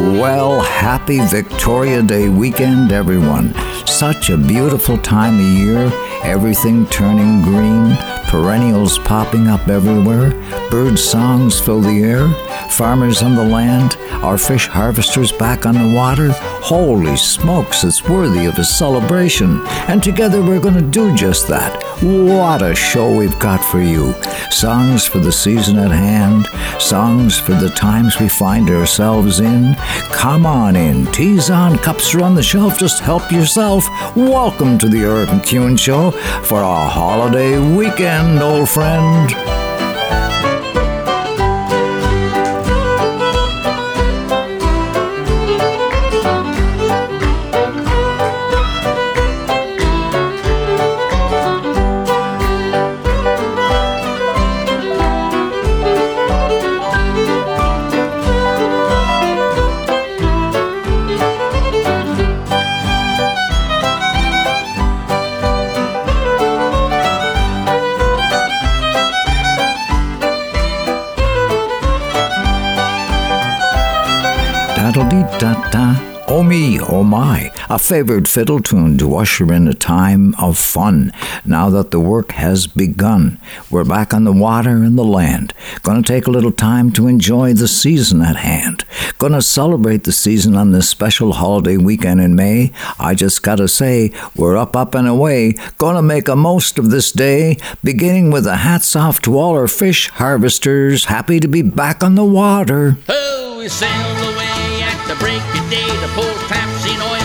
Well, happy Victoria Day weekend, everyone. Such a beautiful time of year, everything turning green, perennials popping up everywhere, bird songs fill the air, farmers on the land, our fish harvesters back on the water. Holy smokes, it's worthy of a celebration. And together we're going to do just that. What a show we've got for you. Songs for the season at hand, songs for the times we find ourselves in. Come on in. Teas on, cups are on the shelf. Just help yourself. Welcome to the Eric MacEwen Show for a holiday weekend, old friend. A favorite fiddle tune to usher in a time of fun. Now that the work has begun, we're back on the water and the land. Gonna take a little time to enjoy the season at hand. Gonna celebrate the season on this special holiday weekend in May. I just gotta say, we're up, up, and away. Gonna make a most of this day, beginning with a hats off to all our fish harvesters. Happy to be back on the water. Oh, we sail away at the break of day to pull traps in the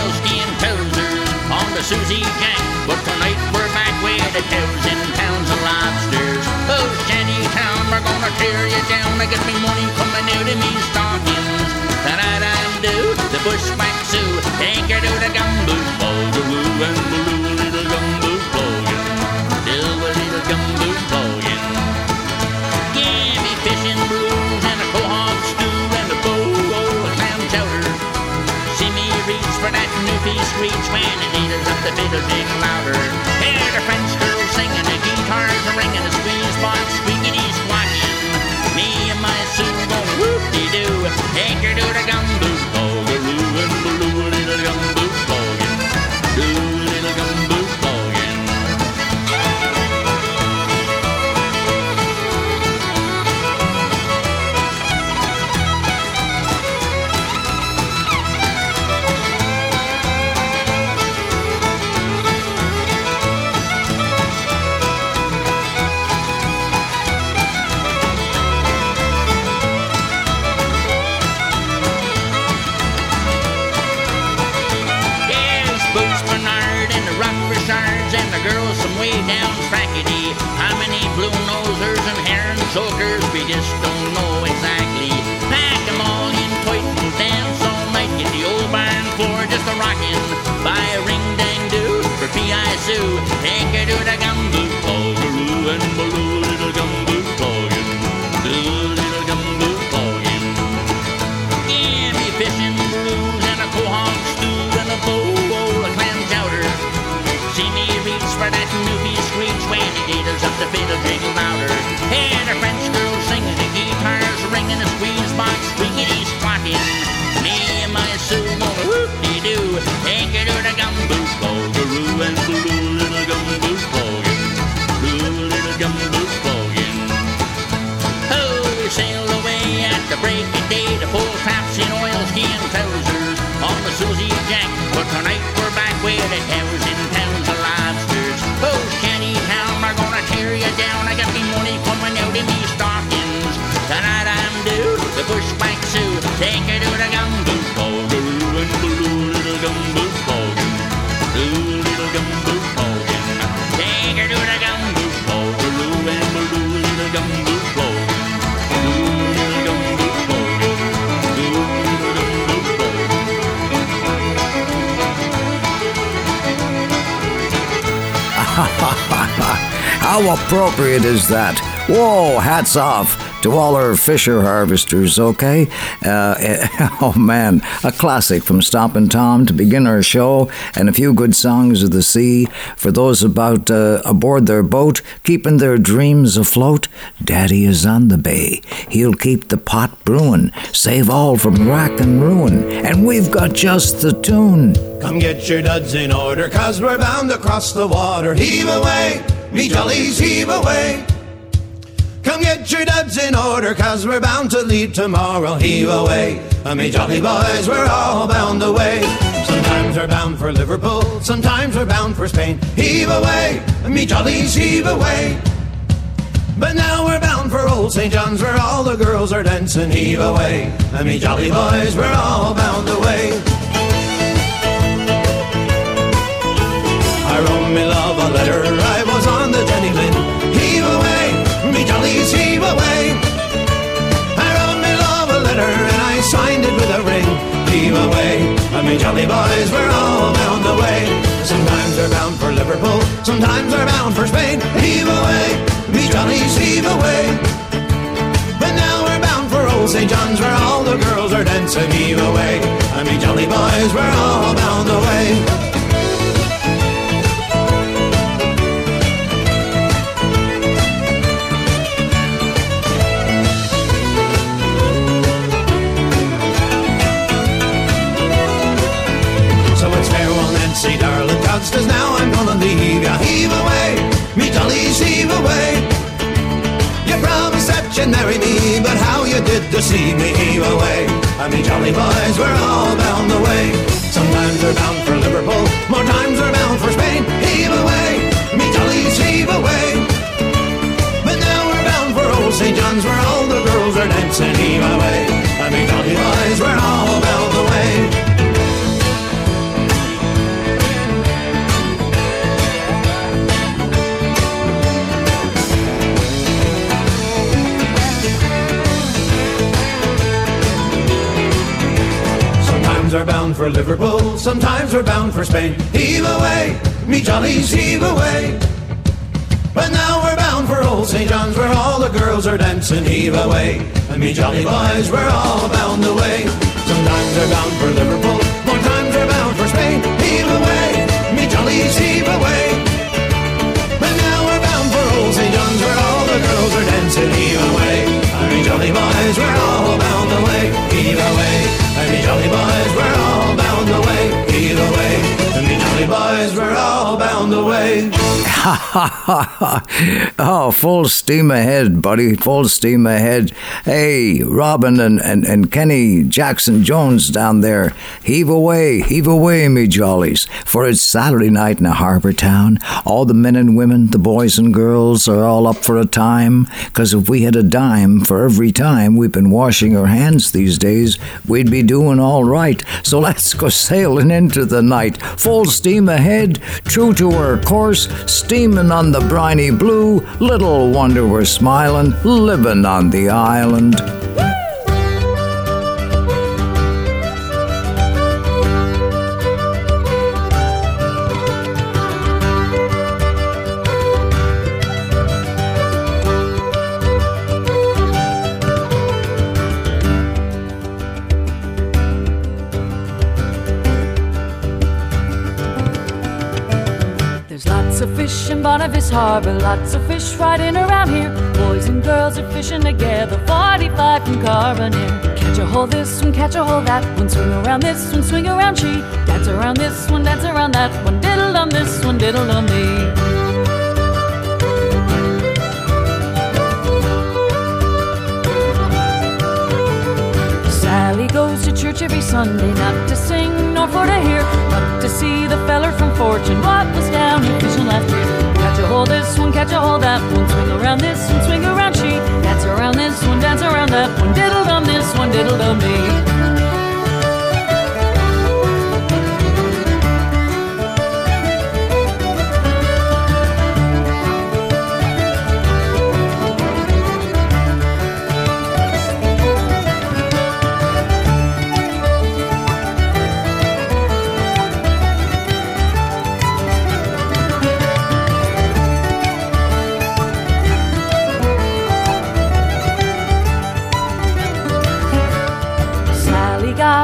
Susie Jack. But tonight we're back with a thousand pounds of lobsters. Oh, Shanty Town, we're gonna tear you down. I get me money coming out of me stockings. Da-da-dum do, the bushwhack Sue, take her to the gumbo, and little gumbo. Do a little gumbo. Give me and a stew and a. See me reach for that newfie screech when it up the fiddle ding louder. The chokers we just don't know exactly. Pack 'em all in tight and dance all night. Get the old barn floor just a rockin'. Buy a ring dang do for P.I. Sue. Take her to the gumbo. Boogaloo and baloo little little. Give me and a stew and a bowl of clam chowder. See me reach for that up the fiddle jiggle louder. Hear box squeaky squawking. How appropriate is that? Whoa, hats off to all our Fisher harvesters, okay? Uh, oh man, a classic from Stompin' Tom to begin our show, and a few good songs of the sea for those about uh, aboard their boat, keeping their dreams afloat. Daddy is on the bay. He'll keep the pot brewing, save all from rack and ruin, and we've got just the tune. Come get your duds in order, cause we're bound across the water. Heave away, me jollies, heave away. Come get your duds in order, cause we're bound to leave tomorrow. Heave away, me jolly boys, we're all bound away. Sometimes we're bound for Liverpool, sometimes we're bound for Spain. Heave away, me jollies, heave away. But now we're bound for old St. John's where all the girls are dancing. Heave away, me jolly boys, we're all bound away. I wrote me love a letter, heave away. I wrote me love a letter and I signed it with a ring. Heave away, me jolly boys, we're all bound away. Sometimes we're bound for Liverpool, sometimes we're bound for Spain. Heave away, me jollies, heave away. But now we're bound for old St. John's where all the girls are dancing. Heave away, me jolly boys, we're all bound away. Say, darling, Cause now I'm gonna leave ya. Heave away, me jollies, heave away. You promised that you'd marry me, but how you did deceive me, heave away. I mean, jolly boys, we're all bound away. Sometimes we're bound for Liverpool, more times we're bound for Spain. Heave away, me jollies, heave away. But now we're bound for old St. John's, where all the girls are dancing. Heave away, I mean, jolly boys, we're all are bound for Liverpool, sometimes we're bound for Spain. Heave away, me jollies, heave away. But now we're bound for old St. John's where all the girls are dancing. Heave away, and me jolly boys, we're all bound away. Sometimes we're bound for Liverpool, more times we're bound for Spain. Heave away, me jollies, heave away. But now we're bound for old St. John's where all the girls are dancing. Heave away, and me jolly boys, we're all bound away. Heave away. Me jolly boys, boys, we're all bound away. oh, full steam ahead, buddy. Full steam ahead. Hey, Robin and, and, and Kenny Jackson Jones down there. Heave away, heave away, me jollies. For it's Saturday night in a harbor town. All the men and women, the boys and girls are all up for a time. Cause if we had a dime for every time we've been washing our hands these days, we'd be doing all right. So let's go sailing into the night. Full steam ahead, true to her course, steaming on the briny blue. Little wonder we're smiling, living on the island. Bonavist Harbor, lots of fish riding around here. Boys and girls are fishing together, 45 from Carbonear. Catch a hold this one, catch a hold that one, swing around this one, swing around she. Dance around this one, dance around that one, diddle dum this one, diddle dum me. Sally goes to church every Sunday, not to sing nor for to hear, but to see the feller from Fortune what was down here fishing last year. This one, catch a hold that one, swing around this one, swing around she. Dance around this one, dance around that one, diddle dum this one, diddle dum me.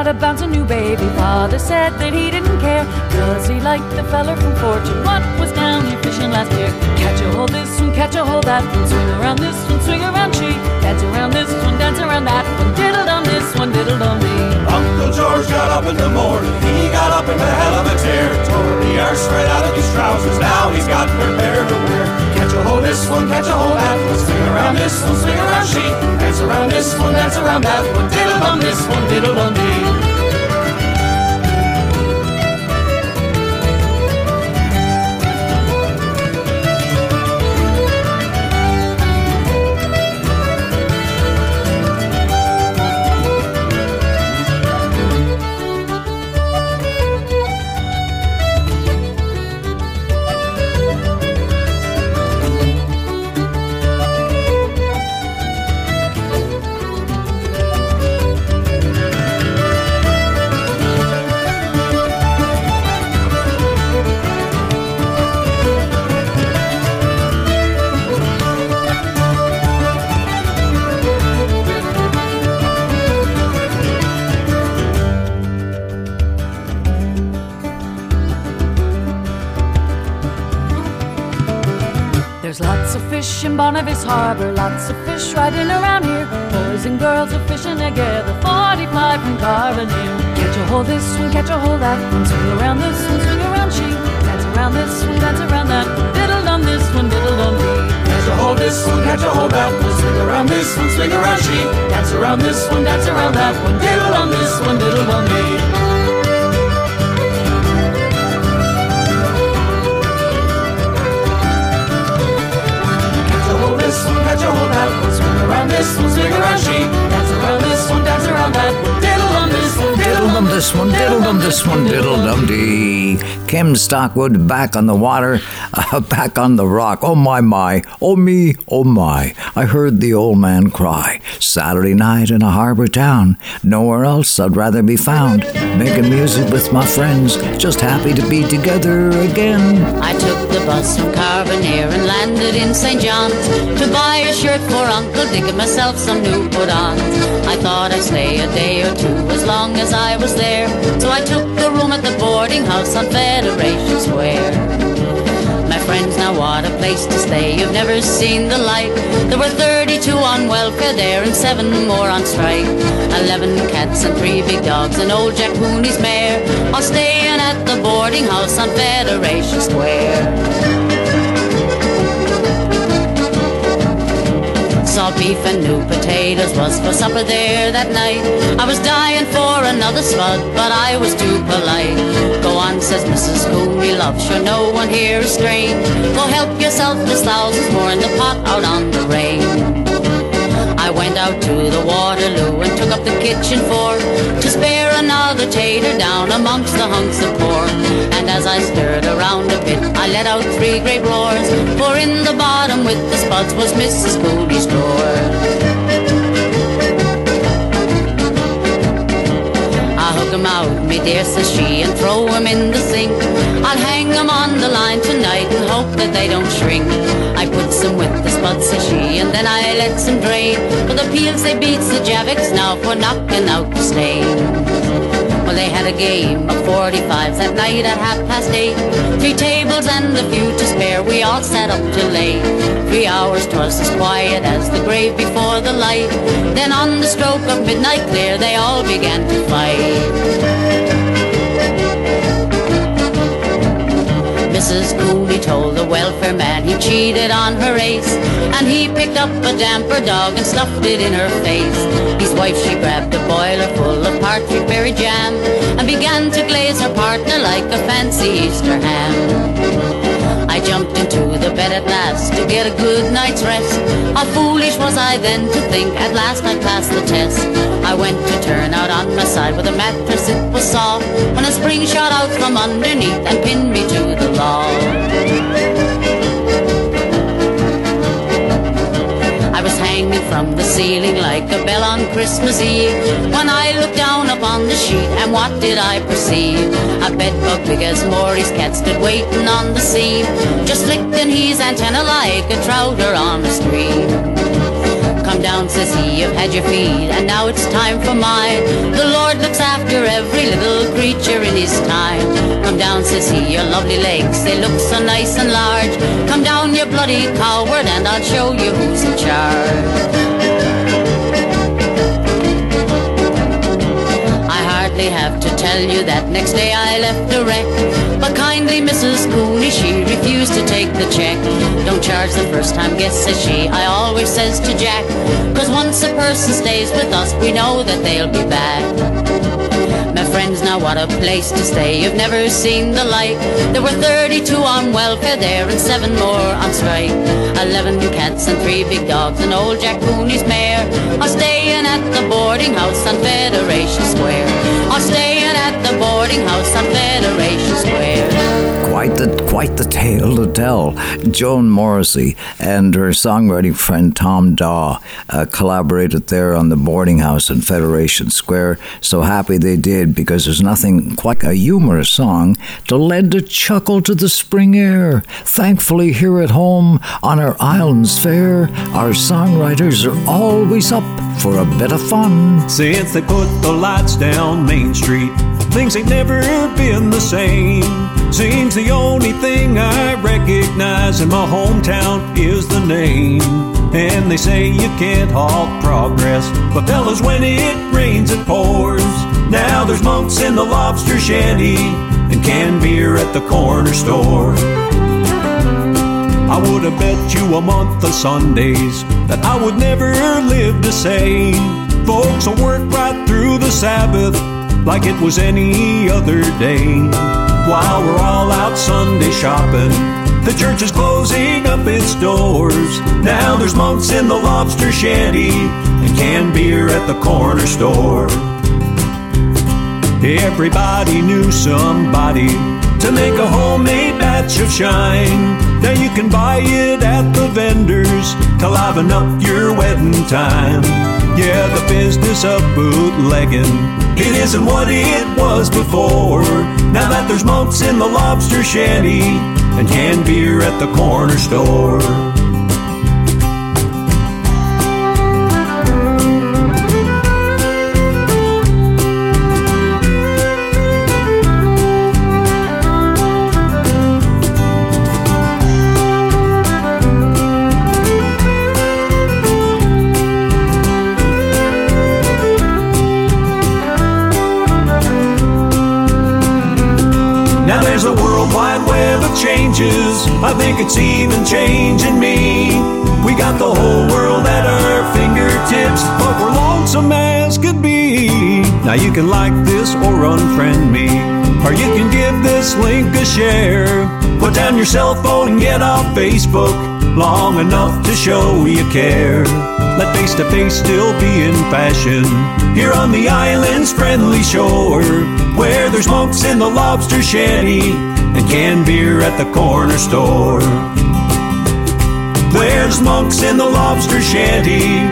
Got a bouncing new baby. Father said that he didn't care, cause he liked the feller from Fortune. What was down here fishing last year? Catch a hold this one, catch a hold that one. Swing around this one, swing around she. Dance around this one, dance around that one. Diddle dum this one, diddle dum dee. Uncle George got up in the morning, he got up in a hell of a tear. Tore the air straight out of his trousers, now he's got pair to wear. Catch a hold this one, catch a hold that one. Swing around this one, swing around she. Dance around this one, dance around that one. Diddle dum this one, diddle dum dee. In Bonavist Harbor, lots of fish riding around here. Boys and girls are fishing together, 45 from Carbonear. Catch a hold this one, catch a hold that one, swing around this one, swing around she. Dance around this one, dance around that diddle dum this one, diddle dum dee. Catch a hold this one, catch a hold that one, swing around this one, swing around she. Dance around this one, dance around that one, diddle dum this one, diddle dum dee. This one, diddle dum this one, diddle dum dee. Kim Stockwood back on the water, uh, back on the rock. Oh my my, oh me, oh my. I heard the old man cry. Saturday night in a harbor town. Nowhere else I'd rather be found. Making music with my friends, just happy to be together again. I took the bus from Carbonear and landed in St. John's to buy a shirt for Uncle Dick and myself some new put on. I thought I'd stay a day or two as long as I was there. So I took the room at the boarding house on Federation Square. My friends, now what a place to stay. You've never seen the light. There were 32 on welfare there and seven more on strike. Eleven cats and three big dogs and old Jack Mooney's mare. All staying at the boarding house on Federation Square. Saw beef and new potatoes was for supper there that night. I was dying for another spud, but I was too polite. Go on, says Mrs. Cooney, love, sure no one here is strange. Go help yourself, there's thousands more in the pot out on the range. I went out to the Waterloo and took up the kitchen for to spare another tater down amongst the hunks of pork. And as I stirred around a bit, I let out three great roars, for in the bottom with the spots was Mrs. Cooley's drawer. I hook 'em out, me dear, says she, and throw 'em in the sink. I'll hang 'em on the line tonight and hope that they don't shrink. I put some with the spots, says she, and then I let some drain. For the peels they beats the Javex now for knocking out the stain. Well, they had a game of 45s that night at half past eight. Three tables and a few to spare, we all sat up till late. Three hours, twas as quiet as the grave before the light. Then on the stroke of midnight clear, they all began to fight. Mrs. Cooley told the welfare man he cheated on her ace. And he picked up a damper dog and stuffed it in her face. His wife, she grabbed a boiler full of partridge berry jam and began to glaze her partner like a fancy Easter ham. I jumped into the bed at last to get a good night's rest. How foolish was I then to think at last I passed the test. I went to turn out on my side with a mattress, it was soft. When a spring shot out from underneath and pinned me to the log. Hanging from the ceiling like a bell on Christmas Eve. When I looked down upon the sheet, and what did I perceive? A bedbug big as Maury's cat stood waiting on the seam, just licking his antenna like a trouter on a stream. Down, says he, you've had your feed, and now it's time for mine. The Lord looks after every little creature in his time. Come down, says he, your lovely legs, they look so nice and large. Come down, you bloody coward, and I'll show you who's in charge. Have to tell you that next day I left a wreck. But kindly Mrs. Cooney, she refused to take the check. Don't charge the first time guest, says she. I always says to Jack, cause once a person stays with us, we know that they'll be back. My friends, now what a place to stay. You've never seen the like. There were 32 on welfare there and seven more on strike. Eleven cats and three big dogs and old Jack Cooney's mare are staying at the boarding house on Federation Square. Are staying Quite the tale to tell. Joan Morrissey and her songwriting friend Tom Dawe uh, collaborated there on the boarding house in Federation Square. So happy they did because there's nothing quite a humorous song to lend a chuckle to the spring air. Thankfully, here at home on our islands fair, our songwriters are always up for a bit of fun. Since they put the lights down Main Street, things ain't never been the same. Seems the only thing I recognize in my hometown is the name. And they say you can't halt progress, but fellas, when it rains, it pours. Now there's monks in the lobster shanty and canned beer at the corner store. I would have bet you a month of Sundays that I would never live to say. Folks will work right through the Sabbath like it was any other day. While we're all out Sunday shopping, the church is closing up its doors. Now there's monks in the lobster shanty and canned beer at the corner store. Everybody knew somebody to make a homemade batch of shine. Now you can buy it at the vendors to liven up your wedding time. Yeah, the business of bootlegging, it isn't what it was before. Now that there's monks in the lobster shanty and canned beer at the corner store. I think it's even changing me. We got the whole world at our fingertips, but we're lonesome as could be. Now you can like this or unfriend me, or you can give this link a share. Put down your cell phone and get off Facebook long enough to show you care. Let face to face still be in fashion here on the island's friendly shore, where there's monks in the lobster shanty and canned beer at the corner store. There's monks in the lobster shanty.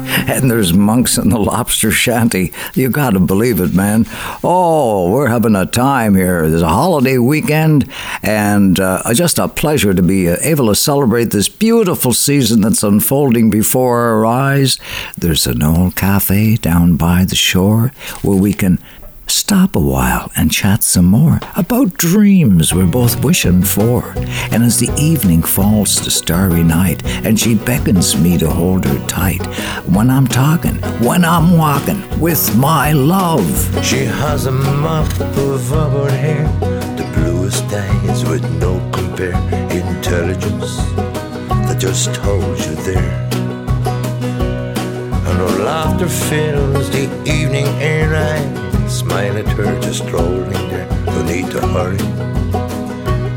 and there's monks in the lobster shanty. You got to believe it, man. Oh, we're having a time here. There's a holiday weekend, and uh, just a pleasure to be uh, able to celebrate this beautiful season that's unfolding before our eyes. There's an old cafe down by the shore where we can stop a while and chat some more about dreams we're both wishing for. And as the evening falls to starry night, and she beckons me to hold her tight, when I'm talking, when I'm walking with my love. She has a mop of auburn hair, the bluest eyes with no compare, intelligence that just holds you there. And her laughter fills the evening air. Smile at her just strolling there. No need to hurry,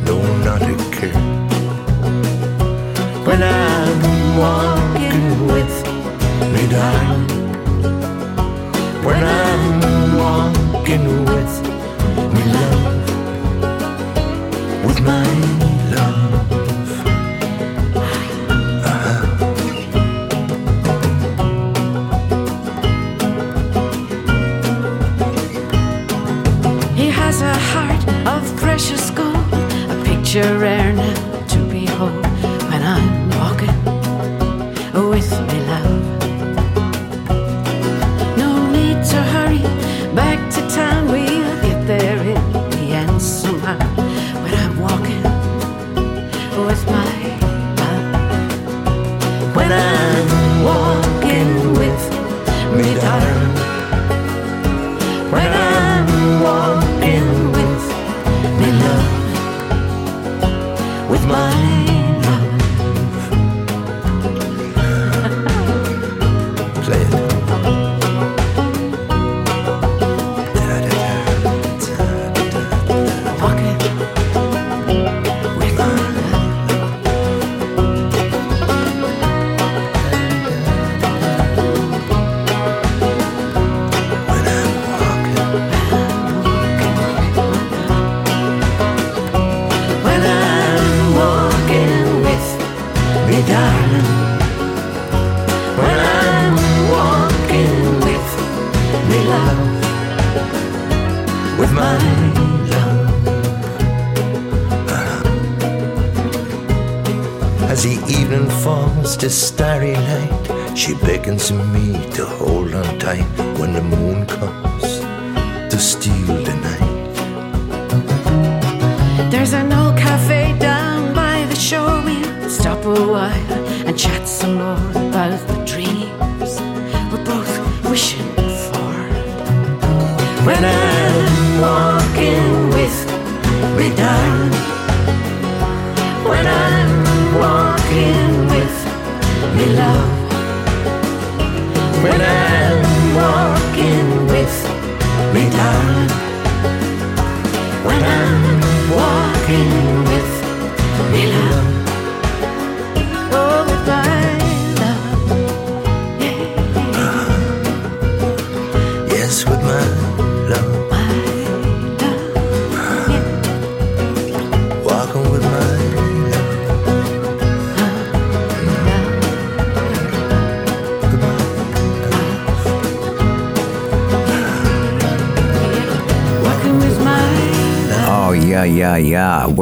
no, not a care. When I'm walking with me, darling. When I'm walking with me, love. With my to starry light, she beckons me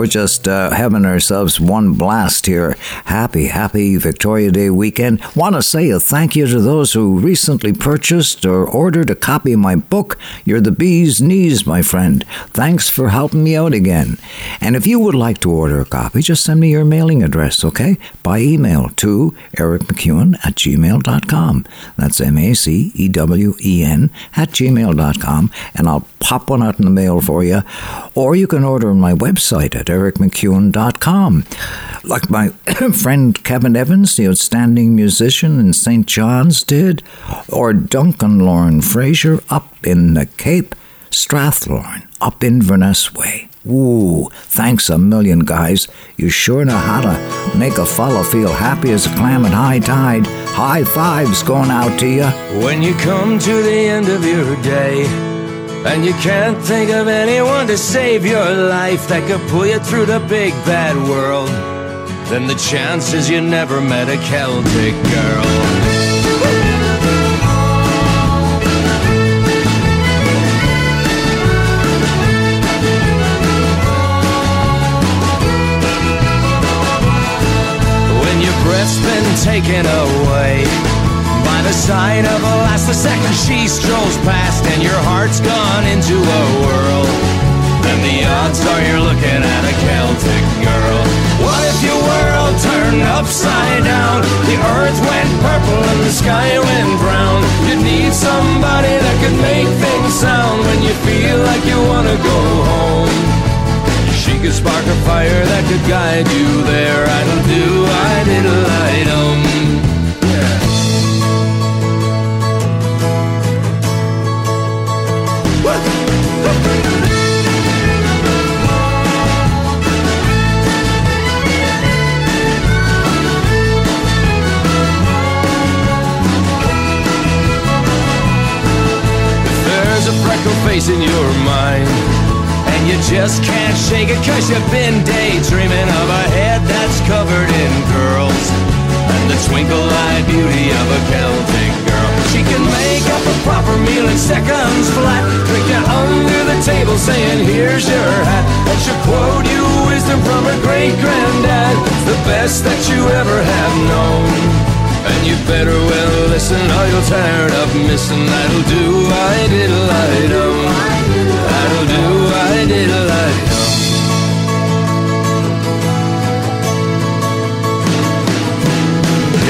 We're just uh, having ourselves one blast here. Happy, happy Victoria Day weekend. Want to say a thank you to those who recently purchased or ordered a copy of my book, You're the Bee's Knees, my friend. Thanks for helping me out again. And if you would like to order a copy, just send me your mailing address, okay? By email to Eric MacEwen at gmail.com. That's M A C E W E N at gmail.com. And I'll pop one out in the mail for you. Or you can order on my website at ericmacewen.com. Like my friend Kevin Evans, the outstanding musician in St. John's, did. Or Duncan Lauren Fraser up in the Cape, Strathlorne, up Inverness Way. Ooh, thanks a million, guys. You sure know how to make a fellow feel happy as a clam at high tide. High fives going out to you. When you come to the end of your day and you can't think of anyone to save your life that could pull you through the big bad world, then the chances you never met a Celtic girl. The of a lass the second she strolls past and your heart's gone into a whirl. Then the odds are you're looking at a Celtic girl. What if your world turned upside down? The earth went purple and the sky went brown. You'd need somebody that could make things sound when you feel like you wanna go home. She could spark a fire that could guide you there. I'll do, I did a light a face in your mind and you just can't shake it cause you've been daydreaming of a head that's covered in curls and the twinkle-eyed beauty of a Celtic girl. She can make up a proper meal in seconds flat, drink you under the table saying here's your hat, and she'll quote you wisdom from her great-granddad, the best that you ever have known. And you better well listen or you're tired of missing. That'll do, I did light um. That'll do, I did light um.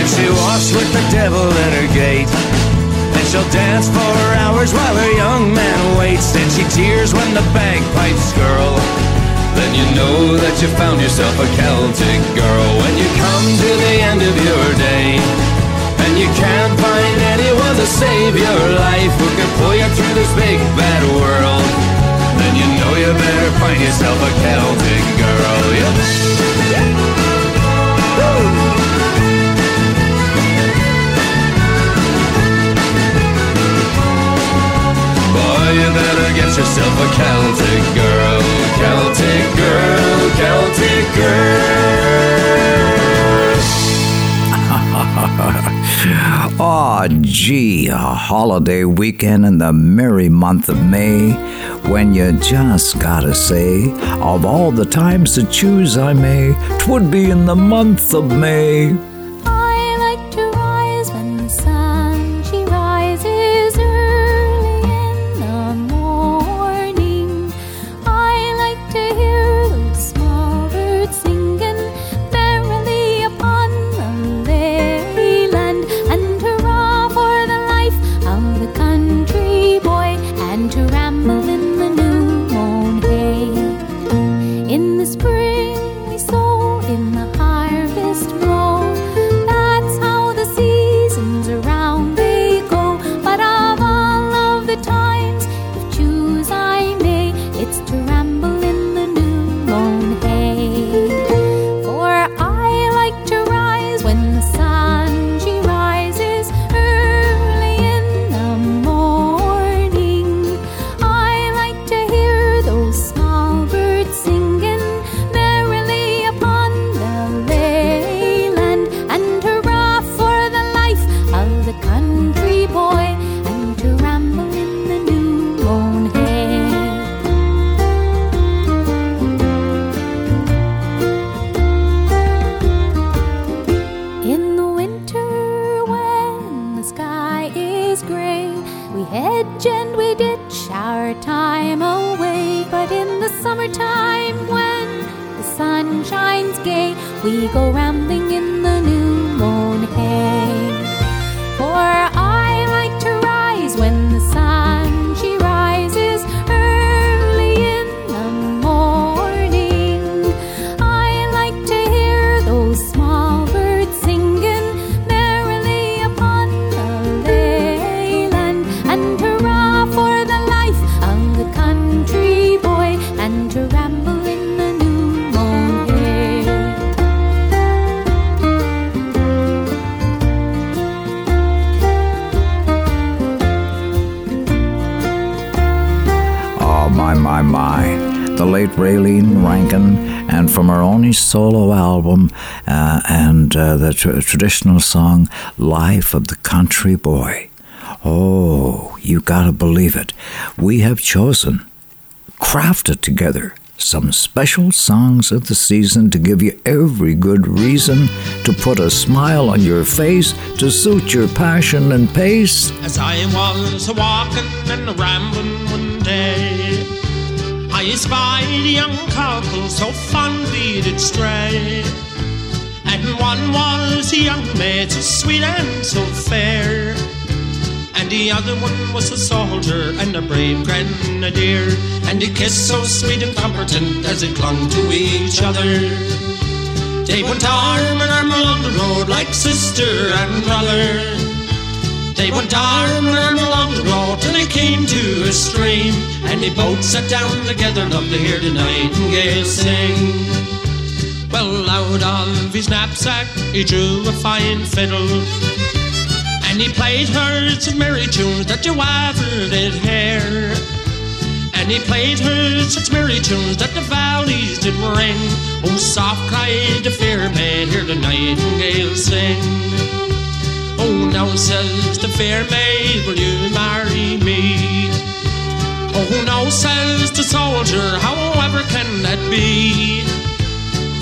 If she wash with the devil in her gate. And she'll dance for hours while her young man waits. And she tears when the bagpipes skirl. Then you know that you found yourself a Celtic girl. When you come to the end of your day. And you can't find anyone to save your life who can pull you through this big bad world. Then you know you better find yourself a Celtic girl. Yep. Boy, you better get yourself a Celtic girl, Celtic girl, Celtic girl. Aw, ah, gee, a holiday weekend in the merry month of May when you just gotta say, of all the times to choose I may, twould be in the month of May. We go rambling only solo album, uh, and uh, the tr- traditional song Life of the Country Boy. Oh, you gotta believe it. We have chosen, crafted together, some special songs of the season to give you every good reason to put a smile on your face to suit your passion and pace. As I was walking and rambling one day, I espied a young couple so fondly did stray. And one was a young maid so sweet and so fair. And the other one was a soldier and a brave grenadier. And a kiss so sweet and comforting as they clung to each other. They went arm in arm along the road like sister and brother. They went arm and along the road till they came to a stream. And they both sat down together, loved to hear the nightingale sing. Well, out of his knapsack he drew a fine fiddle. And he played her such merry tunes that you ever did hear. And he played her such merry tunes that the valleys did ring. Oh, soft cried the fair maid, hear the nightingale sing. Now says the fair maid, will you marry me? Oh, now says the soldier, however can that be?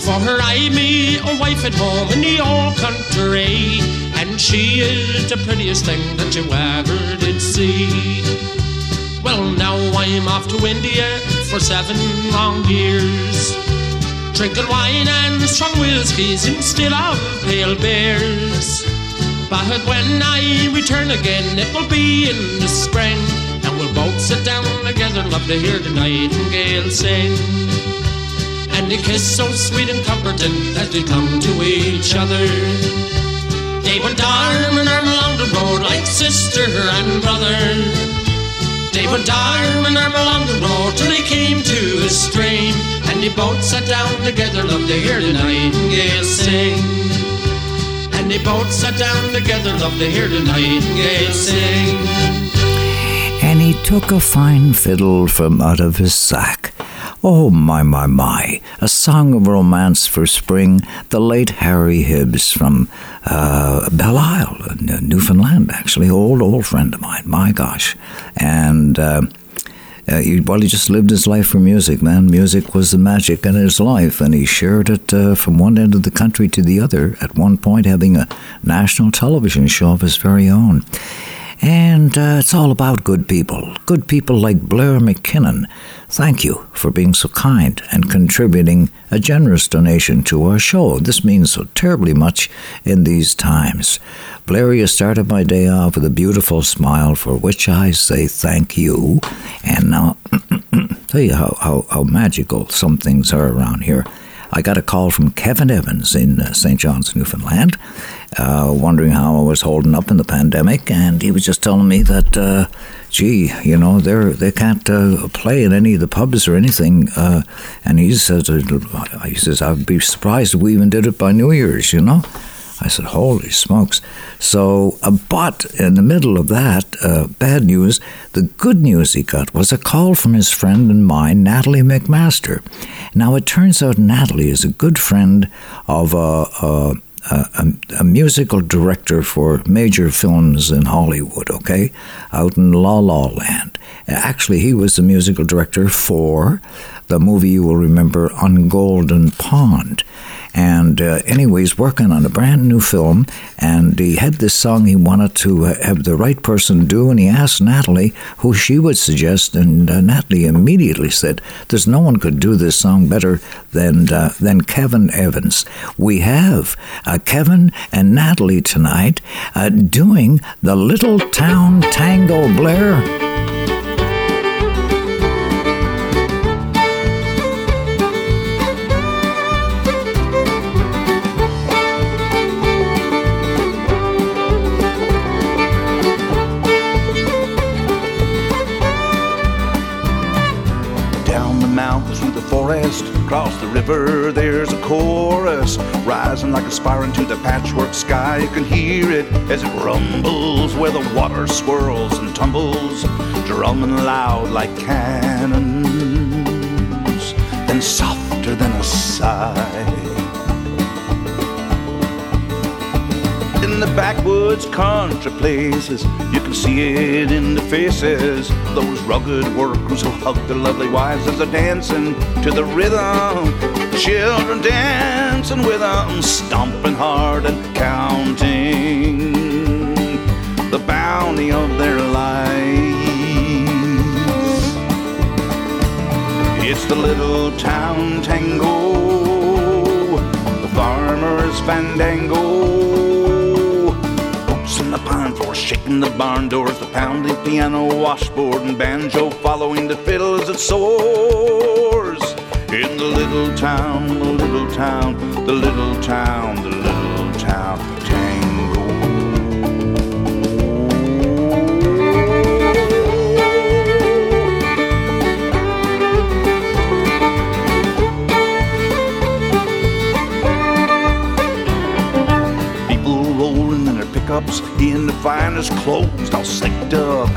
For her I me a wife at home in the old country, and she is the prettiest thing that you ever did see. Well, now I'm off to India for seven long years, drinking wine and strong whiskies instead of pale beers. But when I return again, it will be in the spring. And we'll both sit down together, love to hear the nightingale sing. And they kiss so sweet and comforting as they come to each other. They went arm in arm along the road like sister and brother. They went arm in arm along the road till they came to a stream. And they both sat down together, loved to hear the nightingale sing. They both sat down together, loved to hear the nightingale sing. And he took a fine fiddle from out of his sack. Oh, my, my, my. A song of romance for spring. The late Harry Hibbs from uh, Belle Isle, uh, Newfoundland, actually. Old, old friend of mine. My gosh. And. Uh, uh, he, well, he just lived his life for music, man. Music was the magic in his life, and he shared it uh, from one end of the country to the other, at one point having a national television show of his very own. And uh, it's all about good people. Good people like Blair McKinnon. Thank you for being so kind and contributing a generous donation to our show. This means so terribly much in these times. Blair, you started my day off with a beautiful smile for which I say thank you. And now, tell you how, how, how magical some things are around here. I got a call from Kevin Evans in uh, St. John's, Newfoundland, uh, wondering how I was holding up in the pandemic, and he was just telling me that, uh, gee, you know, they're they can't uh, play in any of the pubs or anything, uh, and he says, he says, I'd be surprised if we even did it by New Year's, you know. I said, holy smokes. So, uh, but in the middle of that uh, bad news, the good news he got was a call from his friend and mine, Natalie MacMaster. Now, it turns out Natalie is a good friend of a, a, a, a musical director for major films in Hollywood, okay, out in La La Land. Actually, he was the musical director for the movie you will remember on Golden Pond. And uh, anyways, working on a brand new film, and he had this song he wanted to have the right person do, and he asked Natalie who she would suggest, and uh, Natalie immediately said, "There's no one could do this song better than uh, than Kevin Evans." We have uh, Kevin and Natalie tonight uh, doing the Little Town Tango, Blair. River, there's a chorus rising like a spire into the patchwork sky. You can hear it as it rumbles where the water swirls and tumbles, drumming loud like cannons, then softer than a sigh. In the backwoods country places. You can see it in the faces. Those rugged workers who hug their lovely wives as they're dancing to the rhythm. Children dancing with them, stomping hard and counting the bounty of their lives. It's the little town tango, the farmer's fandango shaking the barn doors, the pounding piano, washboard, and banjo following the fiddle as it soars. In the little town, the little town, the little town, the little town, in the finest clothes, all slicked up,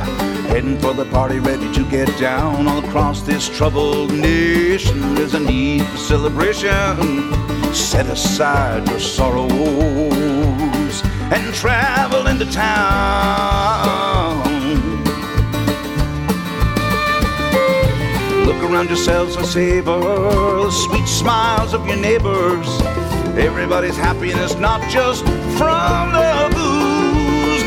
heading for the party, ready to get down. All across this troubled nation, there's a need for celebration. Set aside your sorrows and travel into town. Look around yourselves and savor the sweet smiles of your neighbors. Everybody's happiness, not just from the booze.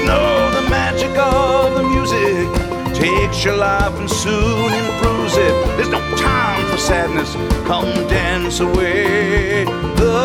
No, the magic of the music takes your life and soon improves it. There's no time for sadness. Come dance away the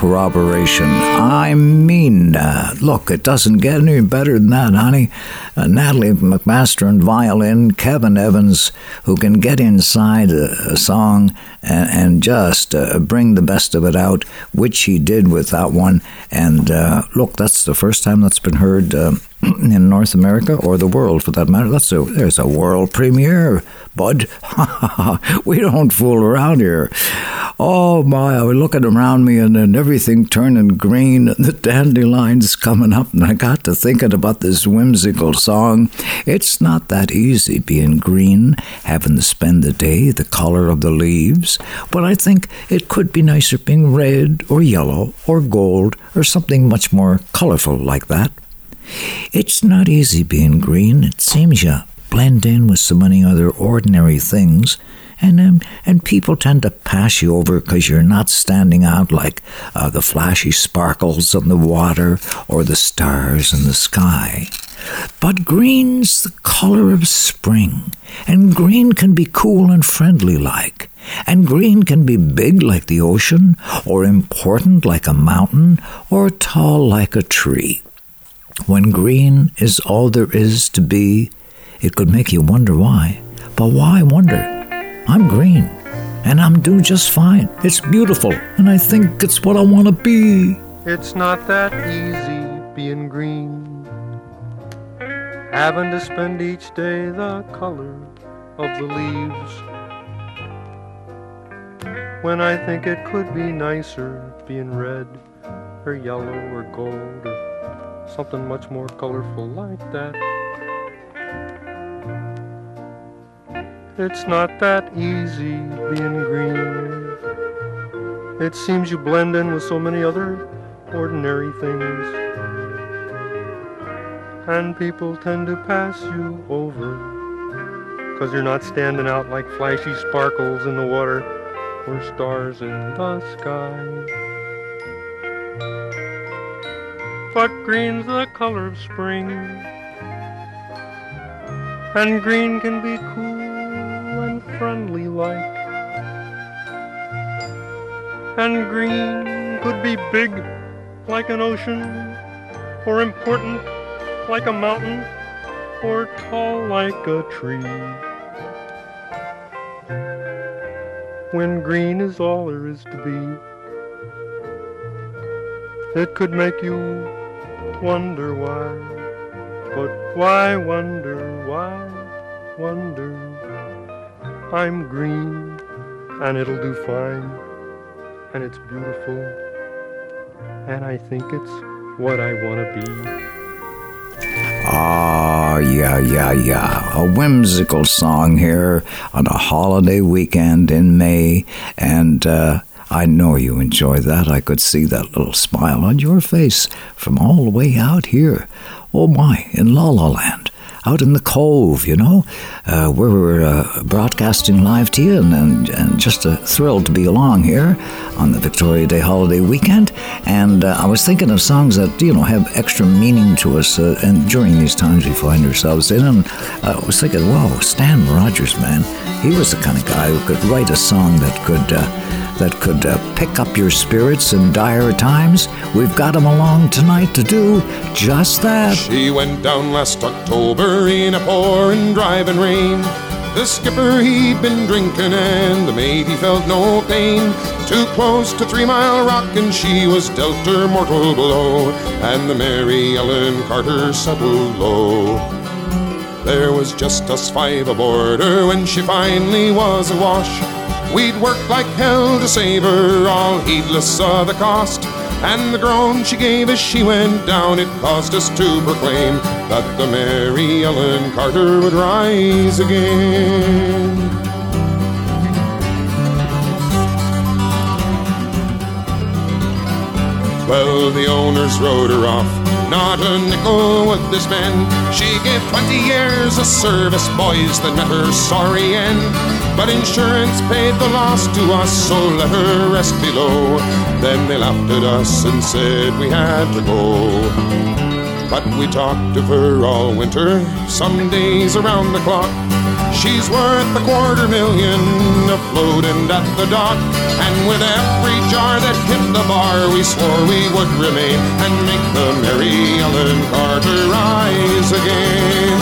corroboration. I mean, uh, look, it doesn't get any better than that, honey. Uh, Natalie MacMaster on violin, Kevin Evans, who can get inside a, a song and, and just uh, bring the best of it out, which he did with that one. And uh, look, that's the first time that's been heard. Uh, in North America or the world for that matter. That's a there's a world premiere, bud. we don't fool around here. Oh my, I was looking around me and then everything turning green and the dandelions coming up and I got to thinking about this whimsical song. It's not that easy being green, having to spend the day the color of the leaves, but I think it could be nicer being red or yellow or gold or something much more colorful like that. It's not easy being green. It seems you blend in with so many other ordinary things, and um, and people tend to pass you over because you're not standing out like uh, the flashy sparkles on the water or the stars in the sky. But green's the color of spring, and green can be cool and friendly like. And green can be big like the ocean, or important like a mountain, or tall like a tree. When green is all there is to be, it could make you wonder why. But why wonder? I'm green, and I'm doing just fine. It's beautiful, and I think it's what I want to be. It's not that easy being green. Having to spend each day the color of the leaves. When I think it could be nicer being red or yellow or gold or something much more colorful like that. It's not that easy being green. It seems you blend in with so many other ordinary things. And people tend to pass you over. Cause you're not standing out like flashy sparkles in the water or stars in the sky. But green's the color of spring. And green can be cool friendly like. And green could be big like an ocean, or important like a mountain, or tall like a tree. When green is all there is to be, it could make you wonder why. But why wonder, why wonder? I'm green and it'll do fine and it's beautiful and I think it's what I want to be. Ah, yeah, yeah, yeah. A whimsical song here on a holiday weekend in May, and uh, I know you enjoy that. I could see that little smile on your face from all the way out here. Oh my, in La La Land. Out in the cove, you know, uh, where we're uh, broadcasting live to you, and, and, and just a thrill to be along here on the Victoria Day holiday weekend. And uh, I was thinking of songs that you know have extra meaning to us, uh, and during these times we find ourselves in. And I was thinking, wow, Stan Rogers, man, he was the kind of guy who could write a song that could uh, that could uh, pick up your spirits in dire times, we've got him along tonight to do just that. She went down last October in a pouring driving rain. The skipper he'd been drinking and the mate he felt no pain. Too close to Three Mile Rock and she was dealt her mortal blow. And the Mary Ellen Carter settled low. There was just us five aboard her when she finally was awash. We'd worked like hell to save her, all heedless of the cost. And the groan she gave as she went down, it caused us to proclaim that the Mary Ellen Carter would rise again. Well, the owners rode her off not a nickel would this spend. She gave 20 years of service, boys, that met her sorry end. But insurance paid the loss to us, so let her rest below. Then they laughed at us and said we had to go. But we talked of her all winter, some days around the clock. She's worth a quarter million afloat and at the dock. And with every jar that hit the bar, we swore we would remain and make the Mary Ellen Carter rise again.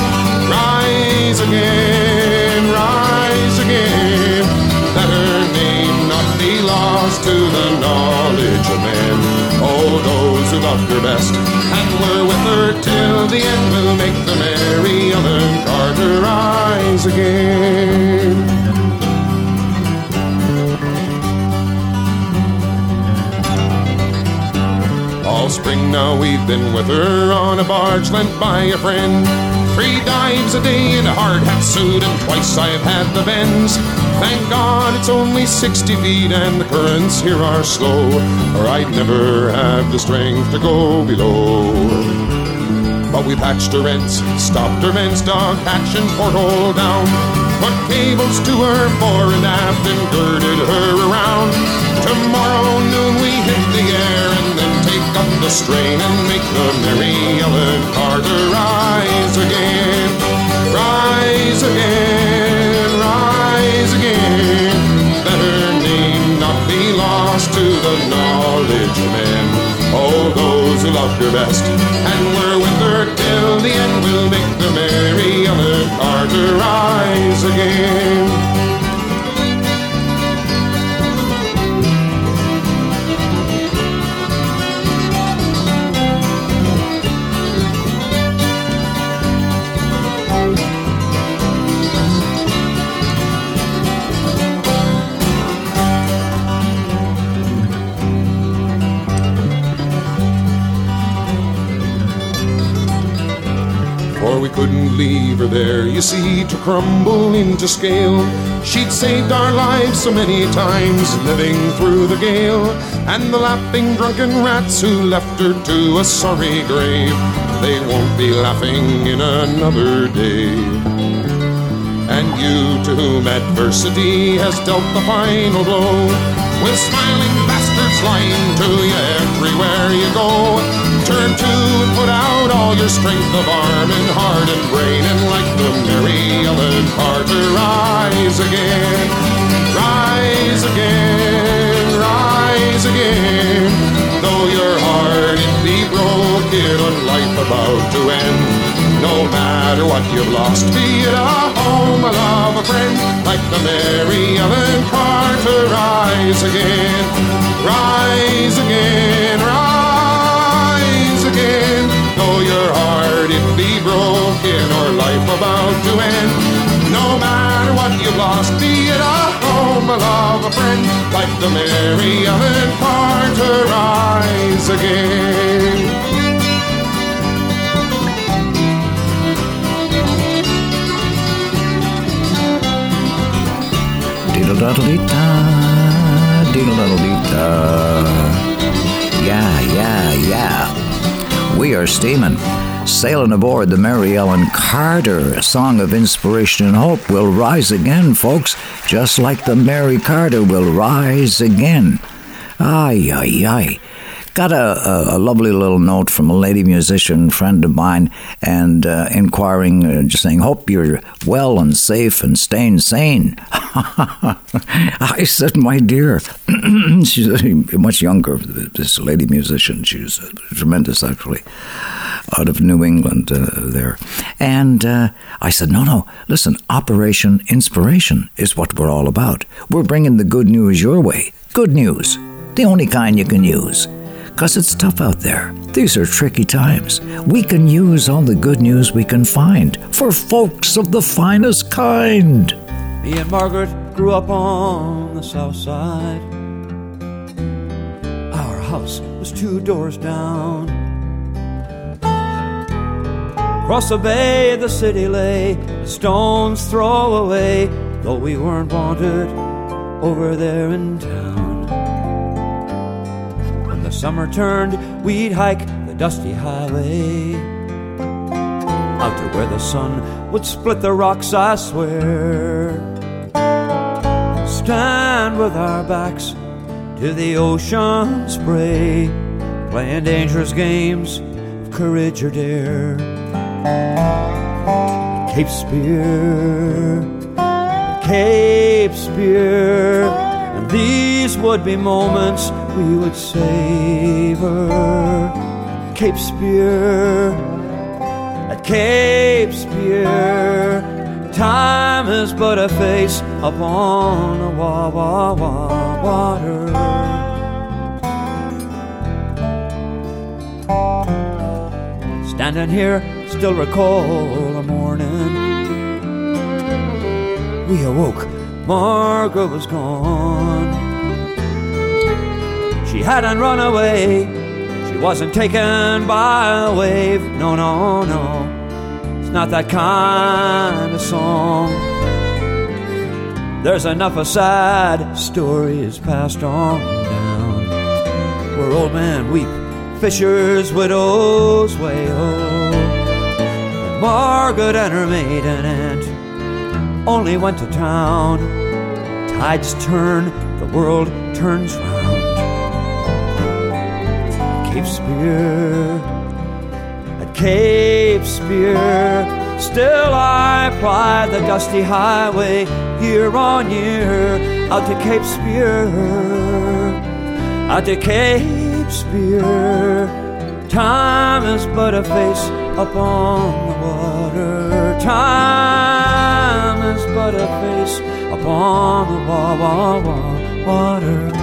Rise again, rise again. Let her name not be lost to the knowledge of men. Those who loved her best and were with her till the end will make the Mary Ellen Carter rise again. All spring now we've been with her on a barge lent by a friend. Three dives a day in a hard hat suit, and twice I've had the bends. Thank God it's only 60 feet and the currents here are slow, or I'd never have the strength to go below. But we patched her ends, stopped her men's dog hatch and porthole down, put cables to her fore and aft and girded her around. Tomorrow noon we hit the air and then take up the strain and make the Mary Ellen Carter rise again, rise again, to the knowledge men. Oh, those who loved her best and were with her till the end will make the Mary Ellen Carter rise again. Couldn't leave her there, you see, to crumble into scale. She'd saved our lives so many times, living through the gale. And the laughing drunken rats who left her to a sorry grave, they won't be laughing in another day. And you to whom adversity has dealt the final blow, with smiling lying to you everywhere you go. Turn to and put out all your strength of arm and heart and brain, and like the Mary Ellen Carter, rise again, rise again, rise again. Though your heart it be broken and life about to end, no matter what you've lost, be it a home, a love, a friend, like the Mary Ellen Carter, rise again, rise again, rise again. Though your heart it be broken or life about to end, no matter what you've lost, be it a home, a love, a friend, like the Mary Ellen Carter, rise again. Diddle-daddle-dee-da, diddle-daddle-dee-da. Yeah, yeah, yeah. We are steaming. Sailing aboard the Mary Ellen Carter, a song of inspiration and hope, will rise again, folks, just like the Mary Carter will rise again. Ay, ay, ay. Got a, a, a lovely little note from a lady musician friend of mine and uh, inquiring, uh, just saying, Hope you're well and safe and staying sane. I said, My dear, she's much younger, this lady musician. She's tremendous, actually, out of New England uh, there. And uh, I said, No, no, listen, Operation Inspiration is what we're all about. We're bringing the good news your way. Good news, the only kind you can use because it's tough out there. These are tricky times. We can use all the good news we can find for folks of the finest kind. Me and Margaret grew up on the south side. Our house was two doors down. Across the bay, the city lay, a stone's throw away, though we weren't wanted over there in town When the summer turned, we'd hike the dusty highway. Out to where the sun would split the rocks, I swear. Stand with our backs to the ocean spray, playing dangerous games of courage or dare. Cape Spear, Cape Spear, and these would be moments we would savor Cape Spear at Cape Spear. Time is but a face upon the wa wa wa water. Standing here, still recall the morning. We awoke, Margaret was gone. She hadn't run away. She wasn't taken by a wave. No, no, no. It's not that kind of song. There's enough of sad stories passed on down. Where old men weep, fishers, widows wail. And Margaret and her maiden aunt only went to town. Tides turn, the world turns round. Cape Spear, Cape Spear. Still I ply the dusty highway year on year out to Cape Spear, out to Cape Spear. Time is but a face upon the water. Time is but a face upon the wa wa wa water.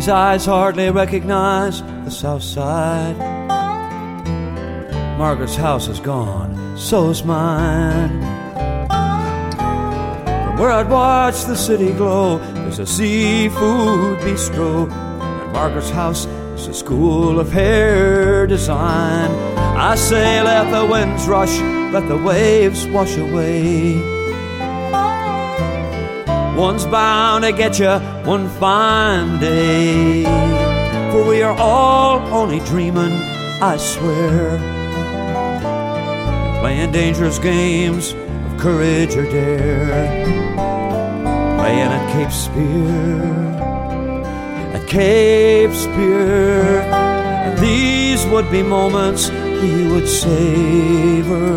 These eyes hardly recognize the south side. Margaret's house is gone, so's mine. From where I'd watch the city glow, there's a seafood bistro. And Margaret's house is a school of hair design. I say, let the winds rush, let the waves wash away. One's bound to get you one fine day. For we are all only dreaming, I swear. Playing dangerous games of courage or dare. Playing at Cape Spear, at Cape Spear. And these would be moments we would savor.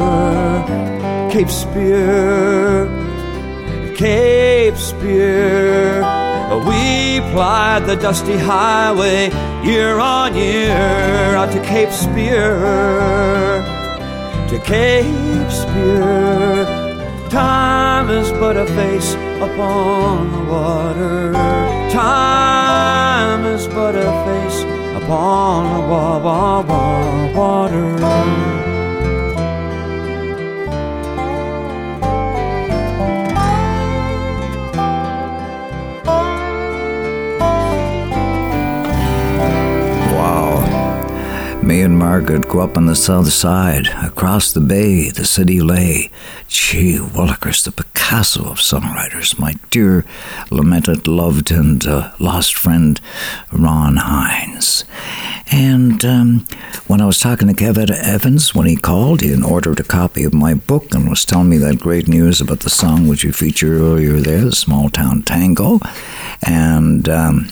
Cape Spear. Cape We plied the dusty highway year on year out to Cape Spear, to Cape Spear. Time is but a face upon the water. Time is but a face upon the wa wa wa water. Margaret grew up on the south side. Across the bay, the city lay. Gee Willikers, the Picasso of songwriters, my dear lamented, loved, and uh, lost friend, Ron Hynes. And um, when I was talking to Kevin Evans, when he called, he had ordered a copy of my book and was telling me that great news about the song which you featured earlier there, the Small Town Tango. And um,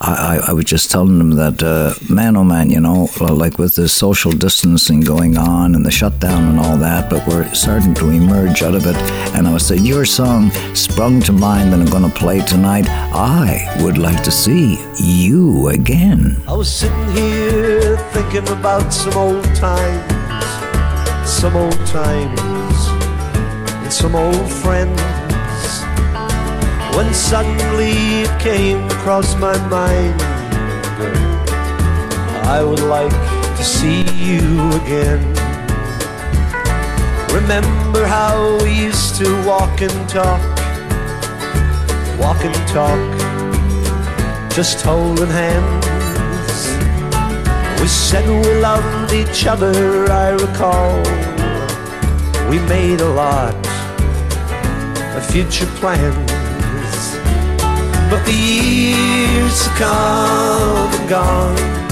I, I, was just telling him that, uh, man, oh man, you know, like with the social distancing going on and the shutdown and all that, but we're starting to emerge out of it. And I was saying, your song sprung to mind that I'm going to play tonight. I would like to see you again. I was sitting here thinking about some old times, some old times, and some old friends when suddenly it came across my mind I would like see you again. Remember how we used to walk and talk Walk and talk Just holding hands. We said we loved each other, I recall. We made a lot of future plans. But the years have come and gone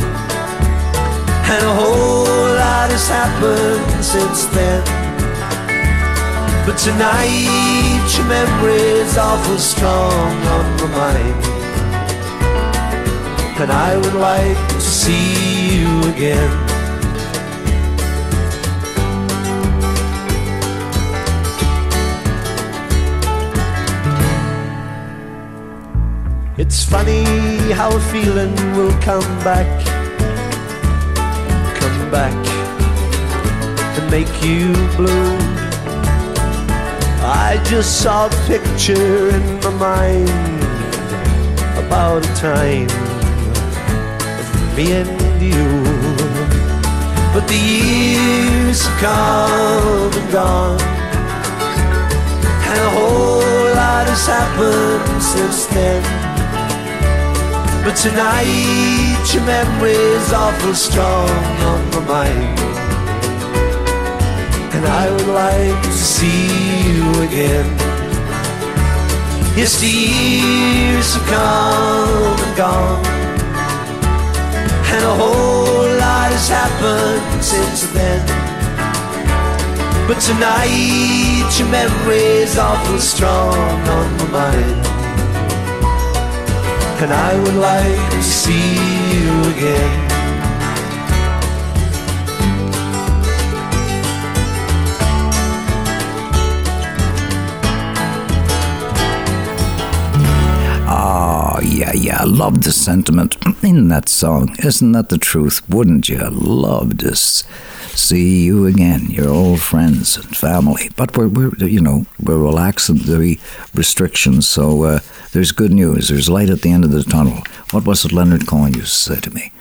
And a whole lot has happened since then. But tonight your memory's awful strong on my mind. And I would like to see you again. It's funny how a feeling will come back, back and make you blue. I just saw a picture in my mind about a time of me and you. But the years have come and gone, and a whole lot has happened since then. But tonight your memory's awful strong on my mind. And I would like to see you again. Yes, the years have come and gone. And a whole lot has happened since then. But tonight your memory's awful strong on my mind and I would like to see you again. Ah, yeah, yeah, love the sentiment in that song. Isn't that the truth? Wouldn't you love to see you again, your old friends and family? But we're, we're you know, we're relaxing the restrictions, so uh, there's good news. There's light at the end of the tunnel. What was it Leonard Cohen used to say to me?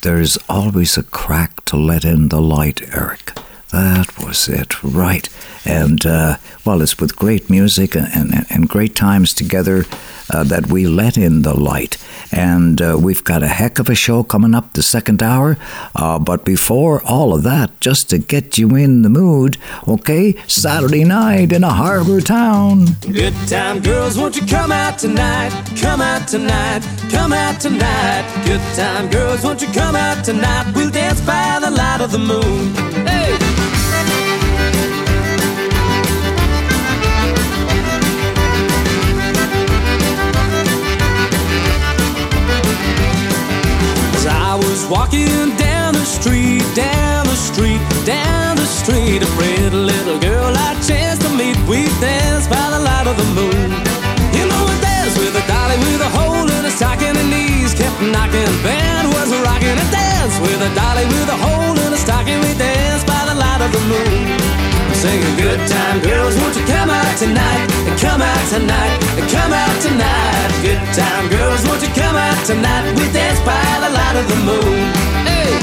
There's always a crack to let in the light, Eric. That was it, right. And, uh, well, it's with great music and, and, and great times together uh, that we let in the light. And uh, we've got a heck of a show coming up the second hour. Uh, but before all of that, just to get you in the mood, okay, Saturday night in a harbor town. Good time, girls, won't you come out tonight? Come out tonight, come out tonight. Good time, girls, won't you come out tonight? We'll dance by the light of the moon. Was walking down the street, down the street, down the street. A pretty little girl I chanced to meet. We danced by the light of the moon. You know, we danced with a dolly with a hole in her stocking and knees kept knocking. Band was rocking and danced with a dolly with a hole in her stocking. We danced by the light of the moon. Singing good time, girls, won't you come out tonight? Come out tonight, come out tonight. Good time, girls, won't you come out tonight? We dance by the light of the moon. Hey!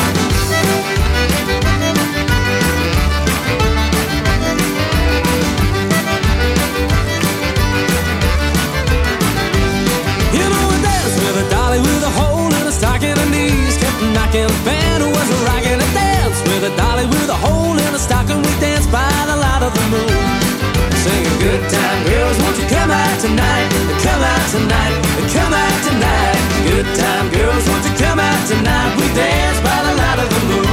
You know we danced with a dolly with a hole in her stocking. Her knees kept knocking. Band was the stocking, we dance by the light of the moon. Singing good time, girls, won't you come out tonight? Come out tonight, come out tonight. Good time, girls, won't you come out tonight? We dance by the light of the moon.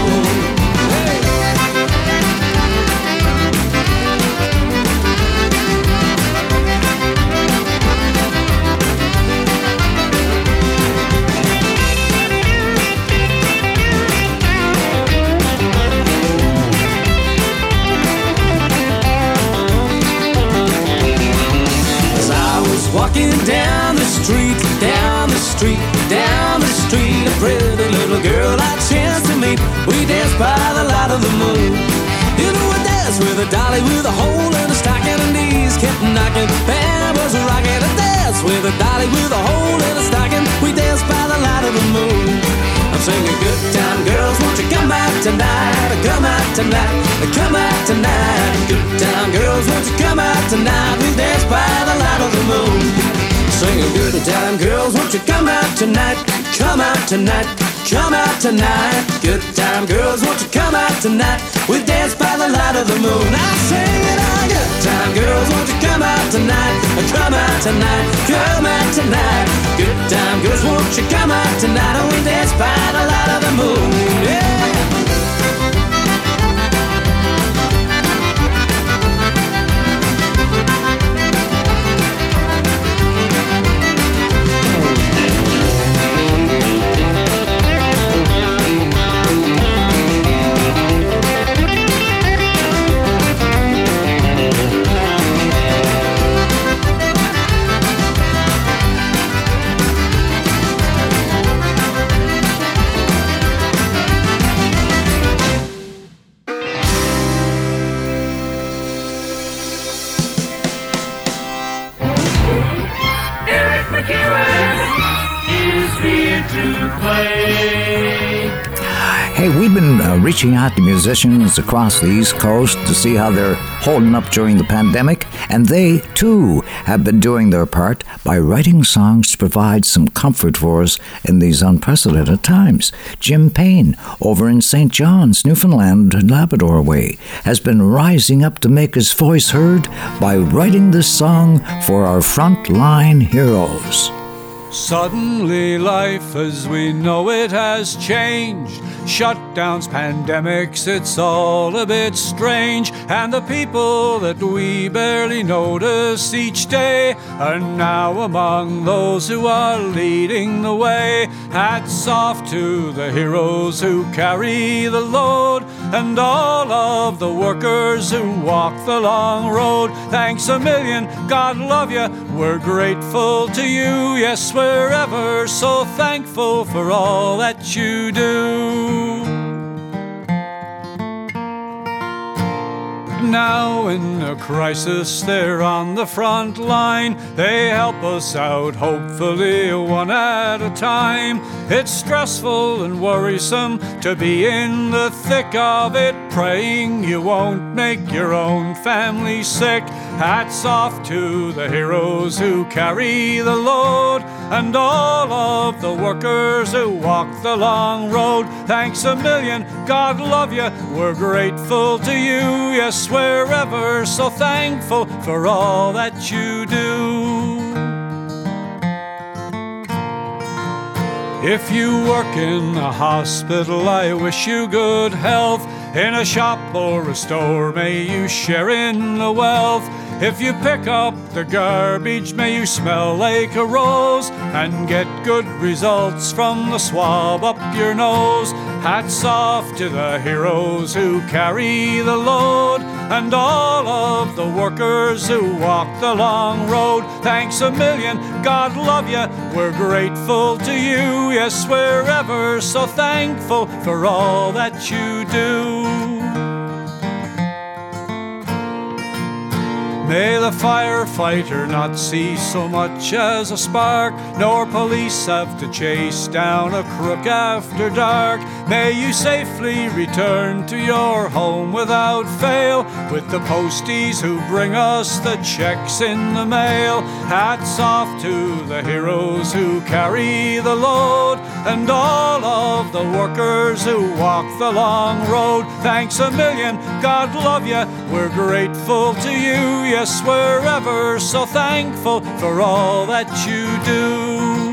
Walking down the street, down the street, down the street, a pretty little girl I chanced to meet. We danced by the light of the moon. You know a dance with a dolly with a hole in a stocking and knees kept knocking. Band was rocking a dance with a dolly with a hole in a stocking. We danced by the light of the moon. I'm singing good time girls, won't you come out tonight? Come out tonight, come out tonight. Good time girls, won't you come out tonight? We dance by the light of the moon. Singing good time girls, won't you come out tonight? Come out tonight, come out tonight. Good time girls, won't you come out tonight? We dance by the light of the moon. I sing it time girls, won't you come out tonight? Come out tonight, come out tonight. Good time girls, won't you come out tonight? And we dance by the light of the moon. Yeah. Reaching out to musicians across the East Coast to see how they're holding up during the pandemic, and they, too, have been doing their part by writing songs to provide some comfort for us in these unprecedented times. Jim Payne, over in St. John's, Newfoundland and Labrador way, has been rising up to make his voice heard by writing this song for our frontline heroes. Suddenly, life as we know it has changed. Shutdowns, pandemics, it's all a bit strange. And the people that we barely notice each day are now among those who are leading the way. Hats off to the heroes who carry the load and all of the workers who walk the long road. Thanks a million, God love you. We're grateful to you. Yes, we're ever so thankful for all that you do. Now, in a crisis, they're on the front line. They help us out, hopefully, one at a time. It's stressful and worrisome to be in the thick of it, praying you won't make your own family sick. Hats off to the heroes who carry the load and all of the workers who walk the long road. Thanks a million, God love you. We're grateful to you. Yes, we're ever so thankful for all that you do. If you work in a hospital, I wish you good health. In a shop or a store, may you share in the wealth. If you pick up the garbage, may you smell like a rose and get good results from the swab up your nose. Hats off to the heroes who carry the load and all of the workers who walk the long road. Thanks a million, God love you. We're grateful to you. Yes, we're ever so thankful for all that you do. May the firefighter not see so much as a spark, nor police have to chase down a crook after dark. May you safely return to your home without fail, with the posties who bring us the checks in the mail. Hats off to the heroes who carry the load, and all of the workers who walk the long road. Thanks a million, God love you, we're grateful to you. Yes, we're ever so thankful for all that you do.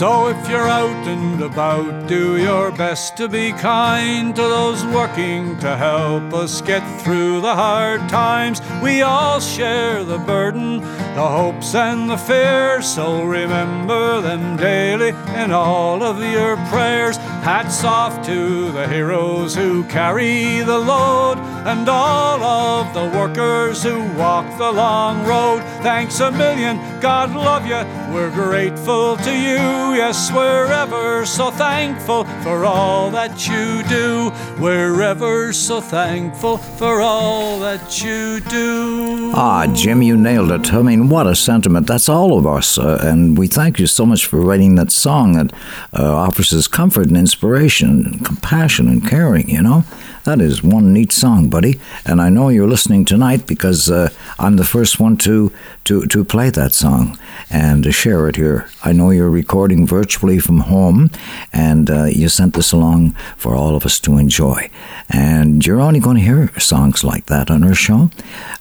So if you're out and about, do your best to be kind to those working to help us get through the hard times. We all share the burden, the hopes and the fears, so remember them daily in all of your prayers. Hats off to the heroes who carry the load and all of the workers who walk the long road. Thanks a million, God love you, we're grateful to you. Yes, we're ever so thankful for all that you do. We're ever so thankful for all that you do. Ah, Jim, you nailed it. I mean, what a sentiment. That's all of us. Uh, and we thank you so much for writing that song that uh, offers us comfort and inspiration and compassion and caring, you know? That is one neat song, buddy. And I know you're listening tonight because uh, I'm the first one to, to, to play that song and to share it here. I know you're recording virtually from home and uh, you sent this along for all of us to enjoy. And you're only going to hear songs like that on our show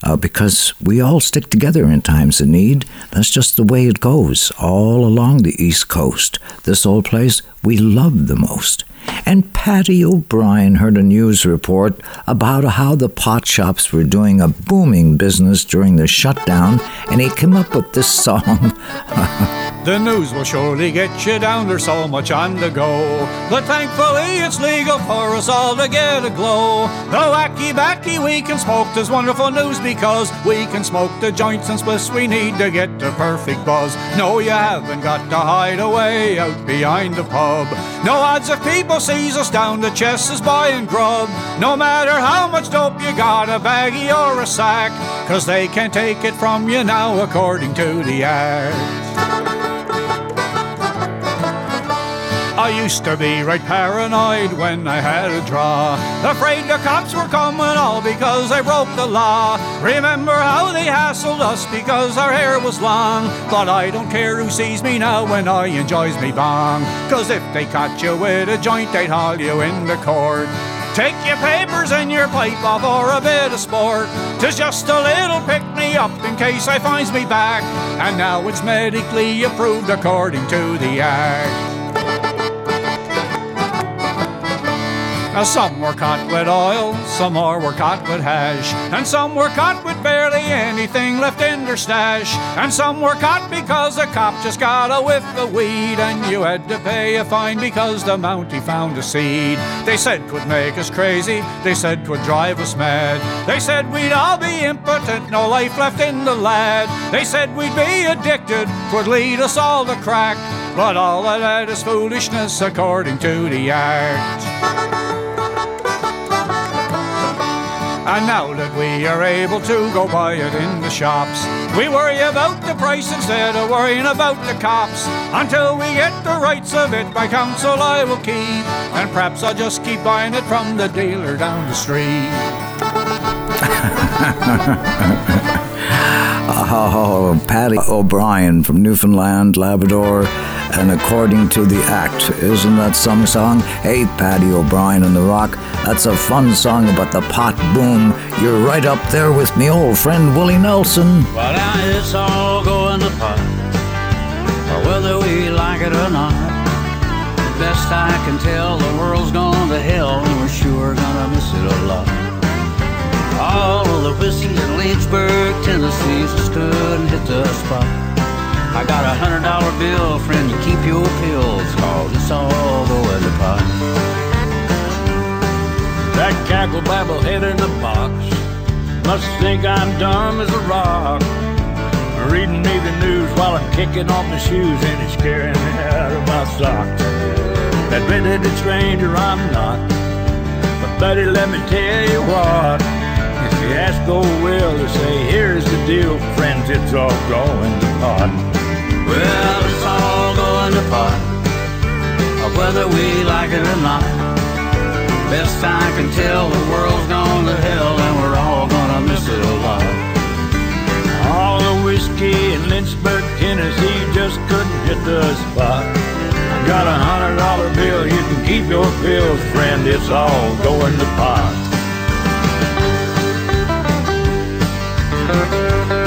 uh, because we all stick together in times of need. That's just the way it goes all along the East Coast. This old place we love the most. And Patty O'Brien heard a news report about how the pot shops were doing a booming business during the shutdown, and he came up with this song. The news will surely get you down, there's so much on the go. But thankfully it's legal for us all to get a glow. The wacky backy we can smoke, there's wonderful news because we can smoke the joints and spliffs we need to get the perfect buzz. No, you haven't got to hide away out behind the pub. No odds of people sees us down the chest is buying grub. No matter how much dope you got, a baggie or a sack, cause they can't take it from you now according to the act. I used to be right paranoid when I had a draw. Afraid the cops were coming because I broke the law. Remember how they hassled us because our hair was long. But I don't care who sees me now when I enjoys me bong. Cause if they caught you with a joint, they'd haul you in the court. Take your papers and your pipe off for a bit of sport. Tis just a little pick me up in case I finds me back. And now it's medically approved according to the act. Now some were caught with oil, some more were caught with hash, and some were caught with barely anything left in their stash, and some were caught because a cop just got a whiff of weed, and you had to pay a fine because the Mountie found a seed. They said 'twould make us crazy, they said 'twould drive us mad, they said we'd all be impotent, no life left in the lad. They said we'd be addicted, 'twould lead us all to crack, but all of that is foolishness according to the act. And now that we are able to go buy it in the shops, we worry about the price instead of worrying about the cops. Until we get the rights of it by council, I will keep. And perhaps I'll just keep buying it from the dealer down the street. Patty O'Brien from Newfoundland, Labrador, and according to the act, isn't that some song? Hey, Patty O'Brien and the Rock, that's a fun song about the pot boom. You're right up there with me old friend Willie Nelson. Well, now it's all going to pot, whether we like it or not. Best I can tell, the world's gone to hell, and we're sure gonna miss it a lot. All of the whiskey in Lynchburg, Tennessee, stood and hit the spot. I got a hundred dollar bill, friend, you keep your pills, cause it's all going to pot. That cackle babble head in the box must think I'm dumb as a rock. Reading me the news while I'm kicking off my shoes and it's scaring me out of my socks. Admitted it, stranger, I'm not. But buddy, let me tell you what. Ask oh, old Will to say, here's the deal, friends, it's all going to pot. Well, it's all going to pot, whether we like it or not. Best I can tell, the world's gone to hell, and we're all gonna miss it a lot. All the whiskey in Lynchburg, Tennessee just couldn't hit the spot. I got a hundred dollar bill, you can keep your pills, friend, it's all going to pot. Música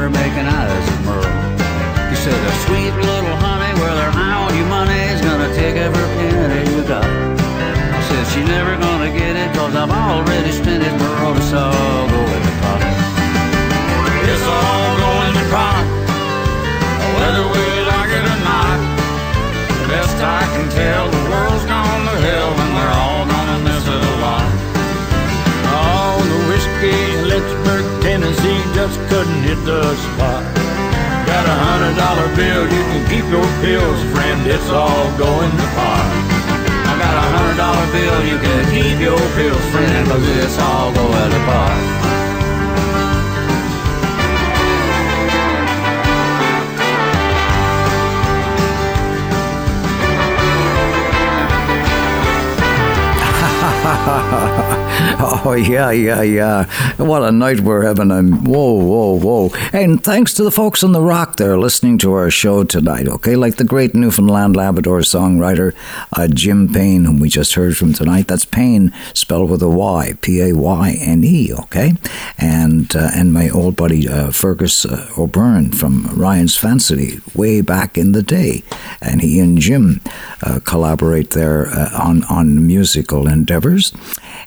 her making eyes at Merle. He said, a sweet little honey, well, her how you money's gonna take every penny you got. I said, she never gonna get it, cause I've already spent it, Merle, it's all go in the pot. It's all go in the pot, whether we like it or not. Best I can tell, the spot. Got a hundred dollar bill, you can keep your pills, friend, it's all going to pot. I got a hundred dollar bill, you can keep your pills, friend, cause it's all going to pot. oh, yeah, yeah, yeah. What a night we're having. And whoa, whoa, whoa. And thanks to the folks on the rock there listening to our show tonight, okay? Like the great Newfoundland Labrador songwriter uh, Jim Payne, whom we just heard from tonight. That's Payne, spelled with a Y, P A Y N E, okay? And, uh, and my old buddy uh, Fergus uh, O'Byrne from Ryan's Fancy way back in the day. And he and Jim uh, collaborate there uh, on, on musical endeavors.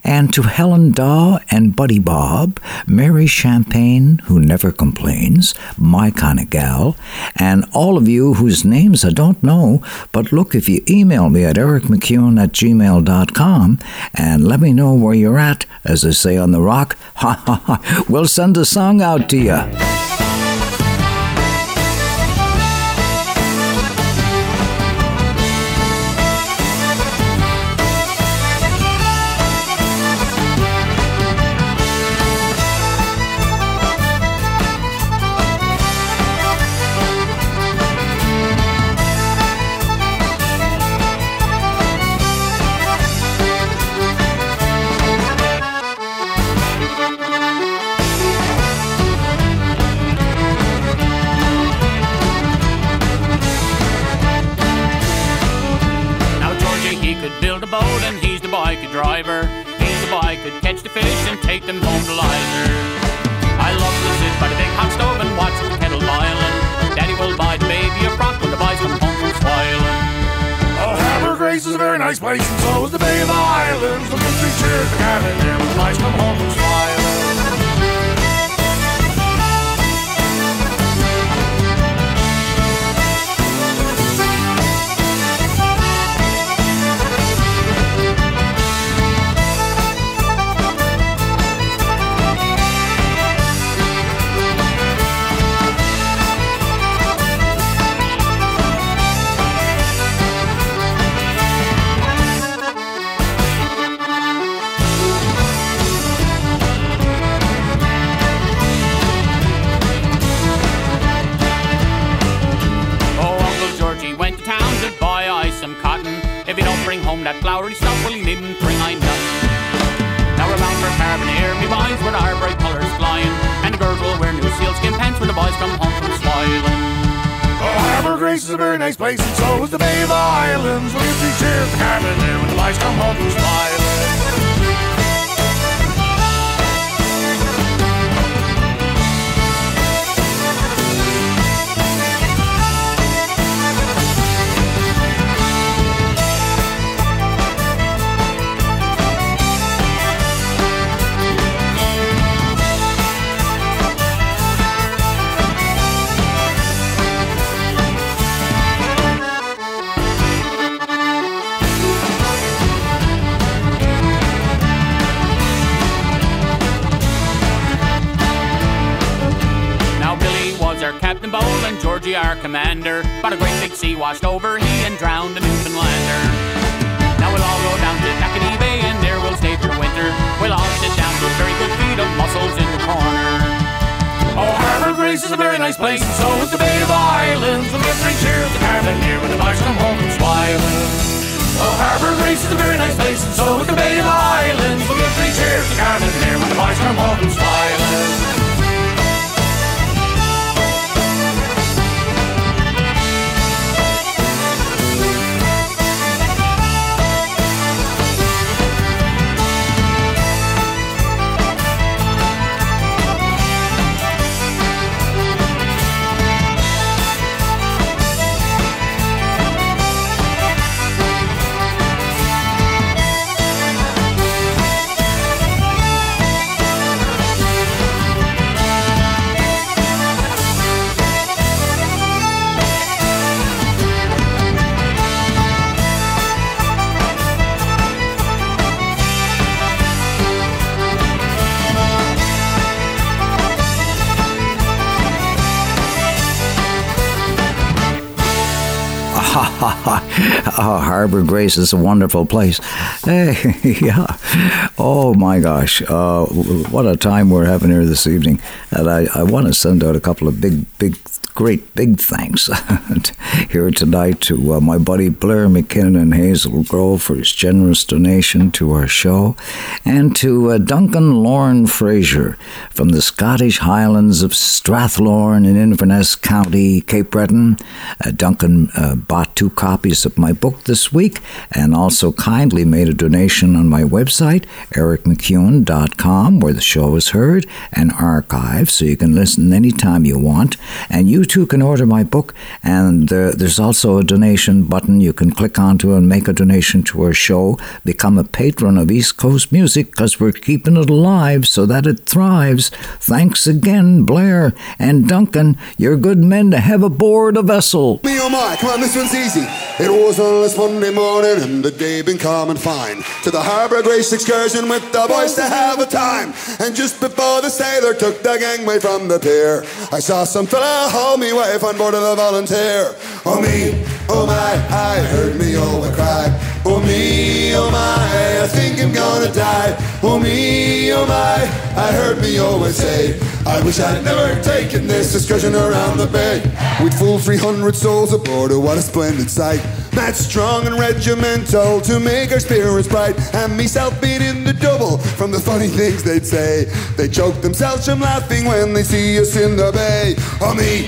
And to Helen Daw and Buddy Bob, Mary Champagne, who never complains, my kind of gal, and all of you whose names I don't know, but look, if you email me at ericmacewen at gmail.com and let me know where you're at, as they say on the rock, ha ha ha, we'll send a song out to you. Cabin boys come home Grace is a very nice place, and so is the Bay of Islands. Give three cheers to cabin here when the boys come home from smiling. Oh, Harbour Grace is a very nice place, and so is the Bay of Islands. We'll give three cheers to cabin here when the boys come home from smiling. Oh, Harbor Grace is a wonderful place. Hey, yeah. Oh my gosh, uh, what a time we're having here this evening. And I, I want to send out a couple of big, big great big thanks here tonight to uh, my buddy Blair McKinnon and Hazel Grove for his generous donation to our show, and to uh, Duncan Lorne Fraser from the Scottish Highlands of Strathlorne in Inverness County, Cape Breton. Uh, Duncan uh, bought two copies of my book this week and also kindly made a donation on my website, ericmacewen.com, where the show is heard and archived, so you can listen anytime you want. And you too can order my book, and uh, there's also a donation button you can click onto and make a donation to our show. Become a patron of East Coast music because we're keeping it alive so that it thrives. Thanks again, Blair and Duncan. You're good men to have aboard a vessel. Me oh my, come on, this one's easy. It was on this Monday morning and the day been calm and fine. To the Harbour Grace excursion with the boys to have a time. And just before the sailor took the gangway from the pier, I saw some fella hold me wife on board of the Volunteer. Oh me, oh my, I heard me oh cry. Oh me, oh my, I think I'm gonna die. Oh me, oh my, I heard me always say, I wish I'd never taken this excursion around the bay. We'd fool 300 souls aboard, oh what a splendid sight. Match strong and regimental to make our spirits bright. And myself beat in the double from the funny things they'd say. They choke themselves from laughing when they see us in the bay. Oh me,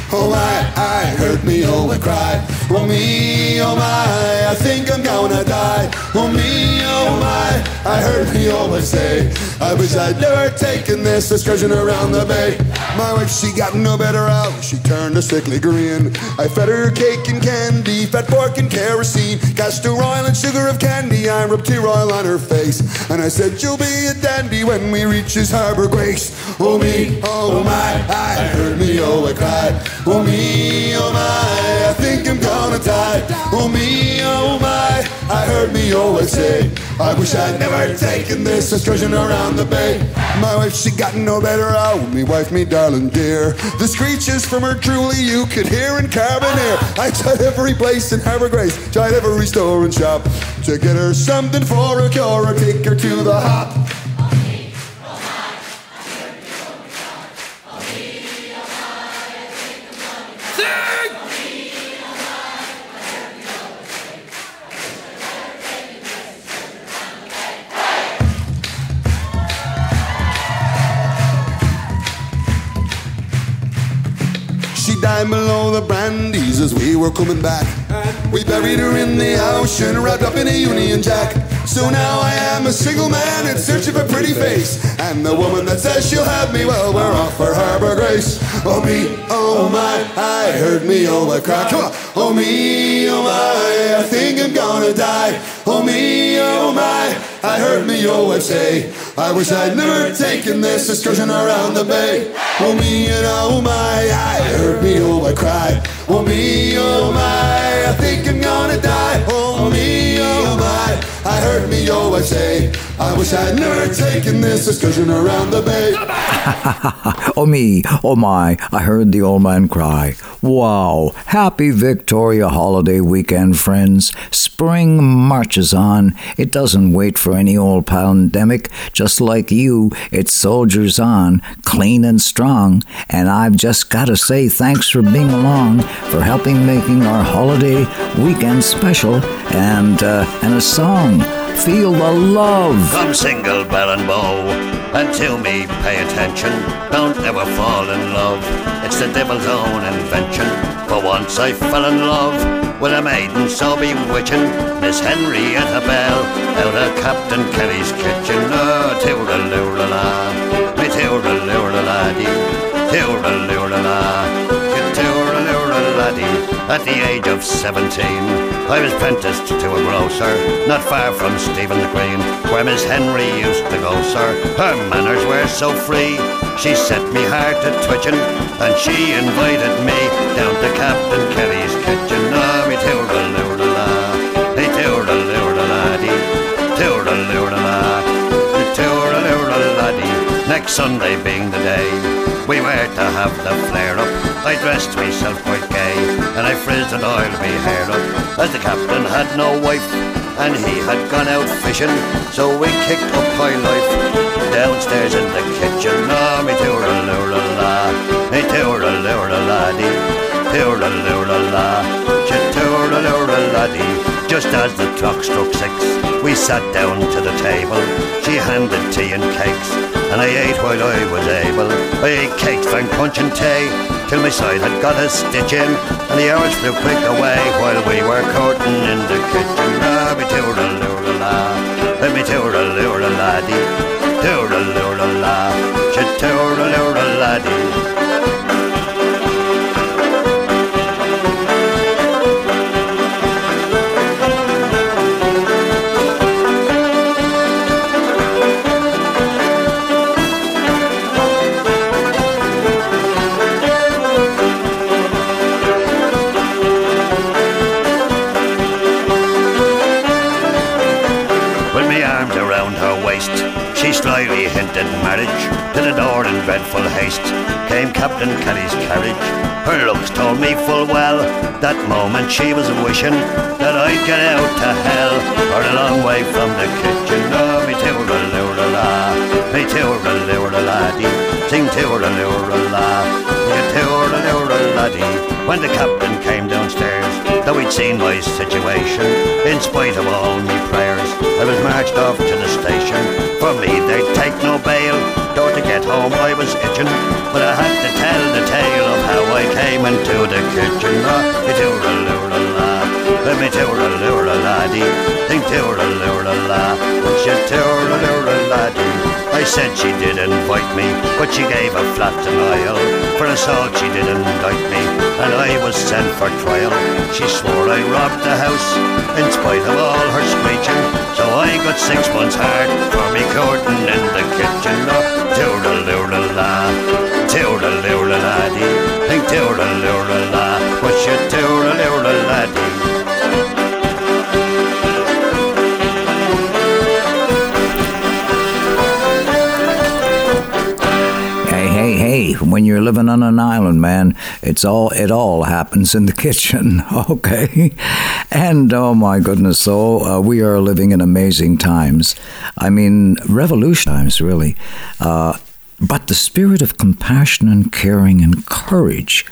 oh my, I heard me oh I cry. Oh me, oh my, I think I'm gonna die. Oh me, oh my, I heard me always say, I wish I'd never taken this excursion around the bay. My wife, she got no better out. She turned a sickly grin. I fed her cake and candy, fat pork and kerosene, castor oil and sugar of candy. I rubbed tear oil on her face, and I said, "You'll be a dandy when we reach his harbor grace." Oh me, oh my, I heard me, oh I cried. Oh me, oh my, I think I'm gonna die. Oh me, oh my, I heard me always say, I wish I'd never taken this excursion around the bay. My wife, she got no better out. Me wife, me darling dear. The screeches from her truly you could hear in Carbonear. I tried every place in Harbour Grace, tried every store and shop to get her something for a cure or take her to the hop. Below the brandies as we were coming back. We buried her in the ocean, wrapped up in a Union Jack. So now I am a single man in search of a pretty face. And the woman that says she'll have me, well, we're off for Harbor Grace. Oh me, oh my, I heard me, oh I cry. Come on. Oh me, oh my, I think I'm gonna die. Oh me, oh my, I heard me, oh I say. I wish I'd never taken this excursion around the bay. Oh me and oh my, I heard me, oh I cry. Oh me, oh my, I think I'm gonna die. Oh me, oh my, I heard me, oh I say. I wish I'd never taken this excursion around the bay. oh me, oh my, I heard the old man cry. Wow, happy Victoria holiday weekend, friends. Spring marches on. It doesn't wait for any old pandemic. Just like you, it soldiers on, clean and strong. And I've just got to say thanks for being along, for helping making our holiday weekend special, and uh, and a song. Feel the love. Come single bell and bow, and to me pay attention. Don't ever fall in love. It's the devil's own invention. For once I fell in love with a maiden so bewitching, Miss Henrietta Bell, out of Captain Kelly's kitchen. Oh, toodaloo-la-la, me toodaloo-la-la-dee, toodaloo-la-la. At the age of 17, I was apprenticed to a grocer, not far from Stephen's Green, where Miss Henry used to go, sir. Her manners were so free, she set me heart to twitching, and she invited me down to Captain Kelly's kitchen. Ah, me toodaloo-la-la, me toodaloo-la-la-dee, toodaloo-la-la, me. Next Sunday being the day we were to have the flare up. I dressed myself quite gay, and I frizzed and oiled me hair up, as the captain had no wife, and he had gone out fishing, so we kicked up high life. Downstairs in the kitchen, ah, me la, me toora lura laddie, toora lura la, lura laddie. Just as the clock struck six, we sat down to the table. She handed tea and cakes, and I ate while I was able. I ate cakes, drank punch and tea, till my side had got a stitch in, and the hours flew quick away while we were courting in the kitchen. Ah, me toora lura la, let me toora slyly marriage. To the door in dreadful haste came Captain Kelly's carriage. Her looks told me full well that moment she was wishing that I'd get out to hell or a long way from the kitchen. Oh, me toora lura la, me toora lura laddie, sing toora lura la, me toora lura laddie. When the captain came downstairs, though he'd seen my situation, in spite of all me prayers, I was marched off to the station. For me, they'd take no bail. Though to get home I was itching, but I had to tell the tale of how I came into the kitchen. Ah, me toora lura la, let me toora lura laddie, think toora lura la, but she toora lura laddie. I said she did invite me, but she gave a flat denial. For assault she did indict me, and I was sent for trial. She swore I robbed the house, in spite of all her screeching. So I got six months hard for me courting in the kitchen. Oh, toora lura la, toora lura laddie, think toora lura la, but when you're living on an island, man, it's all it all happens in the kitchen, okay? And oh my goodness, so uh, we are living in amazing times. I mean, revolution times, really. Uh, but the spirit of compassion and caring and courage,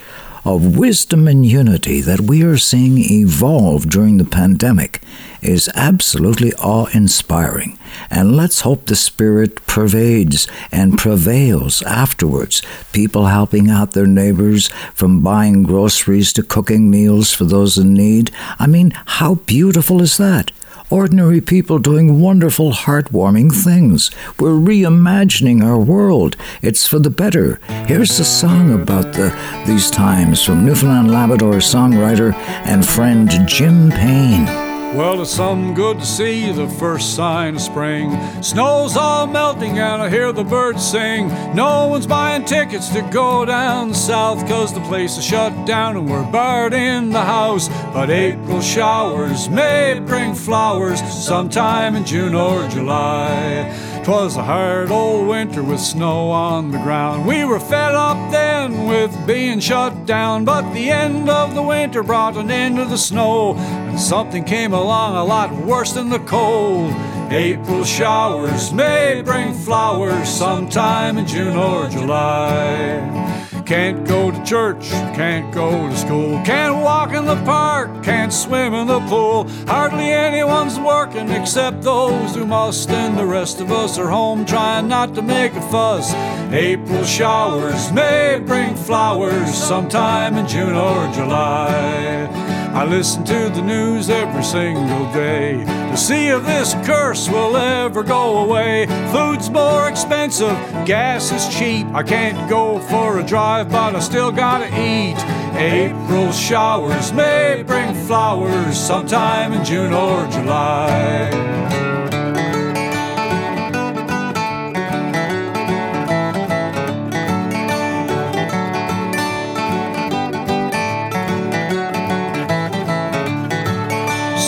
of wisdom and unity that we are seeing evolve during the pandemic is absolutely awe inspiring. And let's hope the spirit pervades and prevails afterwards. People helping out their neighbors from buying groceries to cooking meals for those in need. I mean, how beautiful is that? Ordinary people doing wonderful, heartwarming things. We're reimagining our world. It's for the better. Here's a song about the, these times from Newfoundland Labrador songwriter and friend Jim Payne. Well, it's some good to see the first sign of spring. Snow's all melting and I hear the birds sing. No one's buying tickets to go down south cause the place is shut down and we're barred in the house. But April showers may bring flowers sometime in June or July. 'Twas a hard old winter with snow on the ground. We were fed up then with being shut down, but the end of the winter brought an end to the snow, and something came along a lot worse than the cold. April showers may bring flowers sometime in June or July. Can't go to church, can't go to school, can't walk in the park, can't swim in the pool. Hardly anyone's working except those who must, and the rest of us are home trying not to make a fuss. April showers may bring flowers sometime in June or July. I listen to the news every single day to see if this curse will ever go away. Food's more expensive, gas is cheap. I can't go for a drive, but I still gotta eat. April showers may bring flowers sometime in June or July.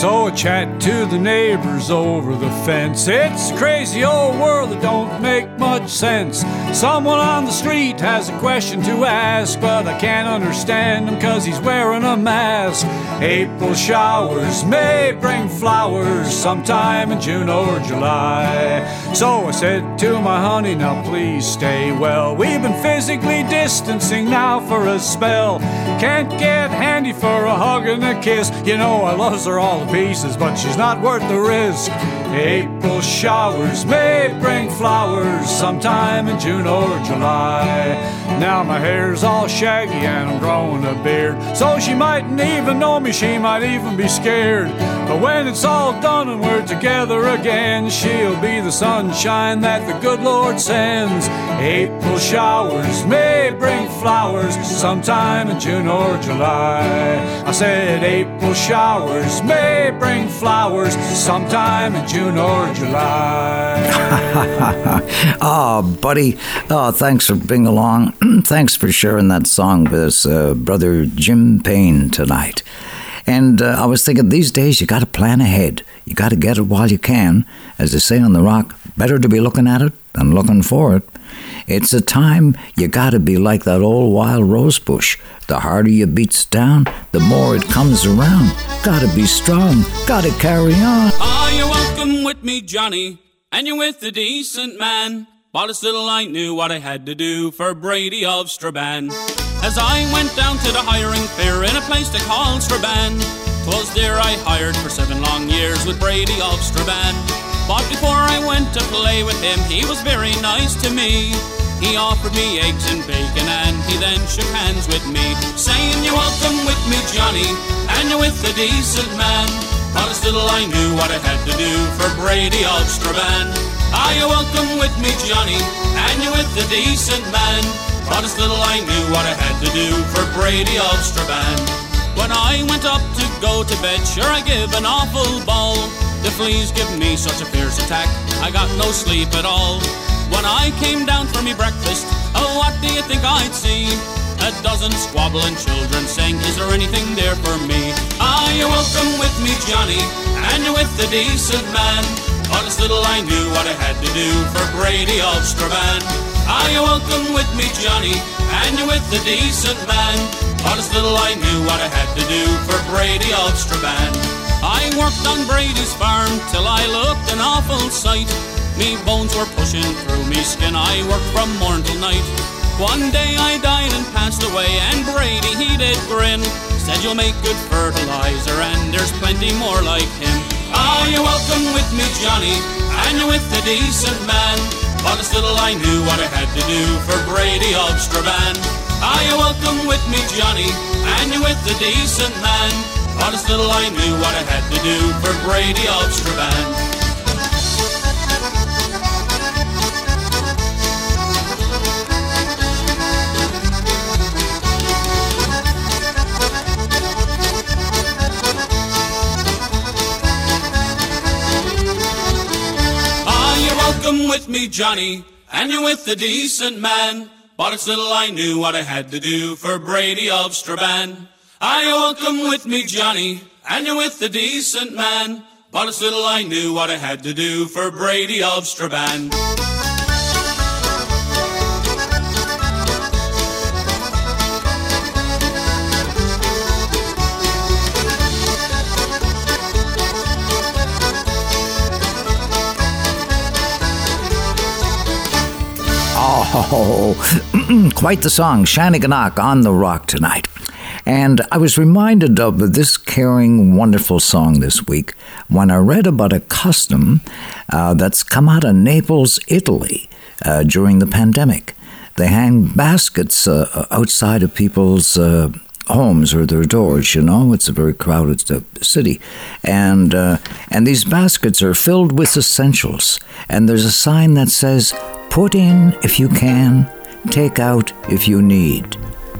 So I chat to the neighbors over the fence. It's a crazy old world that don't make much sense. Someone on the street has a question to ask, but I can't understand him cause he's wearing a mask. April showers may bring flowers sometime in June or July. So I said to my honey, now please stay well. We've been physically distancing now for a spell. Can't get handy for a hug and a kiss. You know I loves her all pieces, but she's not worth the risk. April showers may bring flowers sometime in June or July. Now my hair's all shaggy and I'm growing a beard. So she mightn't even know me, she might even be scared. But when it's all done and we're together again, she'll be the sunshine that the good Lord sends. April showers may bring flowers sometime in June or July. I said April showers may bring flowers sometime in June or July. oh, buddy. Oh, thanks for being along. thanks for sharing that song with us, uh, brother Jim Payne, tonight. And uh, I was thinking these days you got to plan ahead. You got to get it while you can. As they say on the rock, better to be looking at it than looking for it. It's a time you got to be like that old wild rose bush. The harder you beats down, the more it comes around. Got to be strong. Got to carry on. Are you welcome with me, Johnny? And you're with a decent man. But it's little I knew what I had to do for Brady of Strabane. As I went down to the hiring fair in a place they call Strabane, 'twas there I hired for seven long years with Brady of Strabane. But before I went to play with him, he was very nice to me. He offered me eggs and bacon and he then shook hands with me, saying, You're welcome with me, Johnny, and you're with a decent man. But still I knew what I had to do for Brady of Strabane. Are ah, you welcome with me, Johnny, and you're with a decent man. But still I knew what I had to do for Brady of Strabane. When I went up to go to bed, sure I give an awful ball. The fleas give me such a fierce attack, I got no sleep at all. When I came down for me breakfast, oh, what do you think I'd see? A dozen squabbling children saying, Is there anything there for me? Are you're welcome with me, Johnny? And you're with a decent man. As little I knew what I had to do for Brady of Strabane. Are you welcome with me, Johnny? And you're with a decent man. As little I knew what I had to do for Brady of Strabane. I worked on Brady's farm till I looked an awful sight. Me bones were pushing through me skin. I worked from morn till night. One day I died and passed away, and Brady he did grin. Said you'll make good fertilizer, and there's plenty more like him. Are you welcome with me, Johnny? And you're with a decent man. As little I knew what I had to do for Brady. Are you welcome with me, Johnny? And you're with a decent man. As little I knew what I had to do for Brady of welcome with me, Johnny? And you're with a decent man. But it's little I knew what I had to do for Brady of Strabane. I oh, you welcome with me, Johnny? And you're with a decent man. But it's little I knew what I had to do for Brady of Strabane. Oh, quite the song, Shanneyganock on the rock tonight. And I was reminded of this caring, wonderful song this week when I read about a custom uh, that's come out of Naples, Italy uh, during the pandemic. They hang baskets uh, outside of people's uh, homes or their doors. You know, it's a very crowded uh, city, and uh, and these baskets are filled with essentials. And there's a sign that says, "Put in if you can, take out if you need."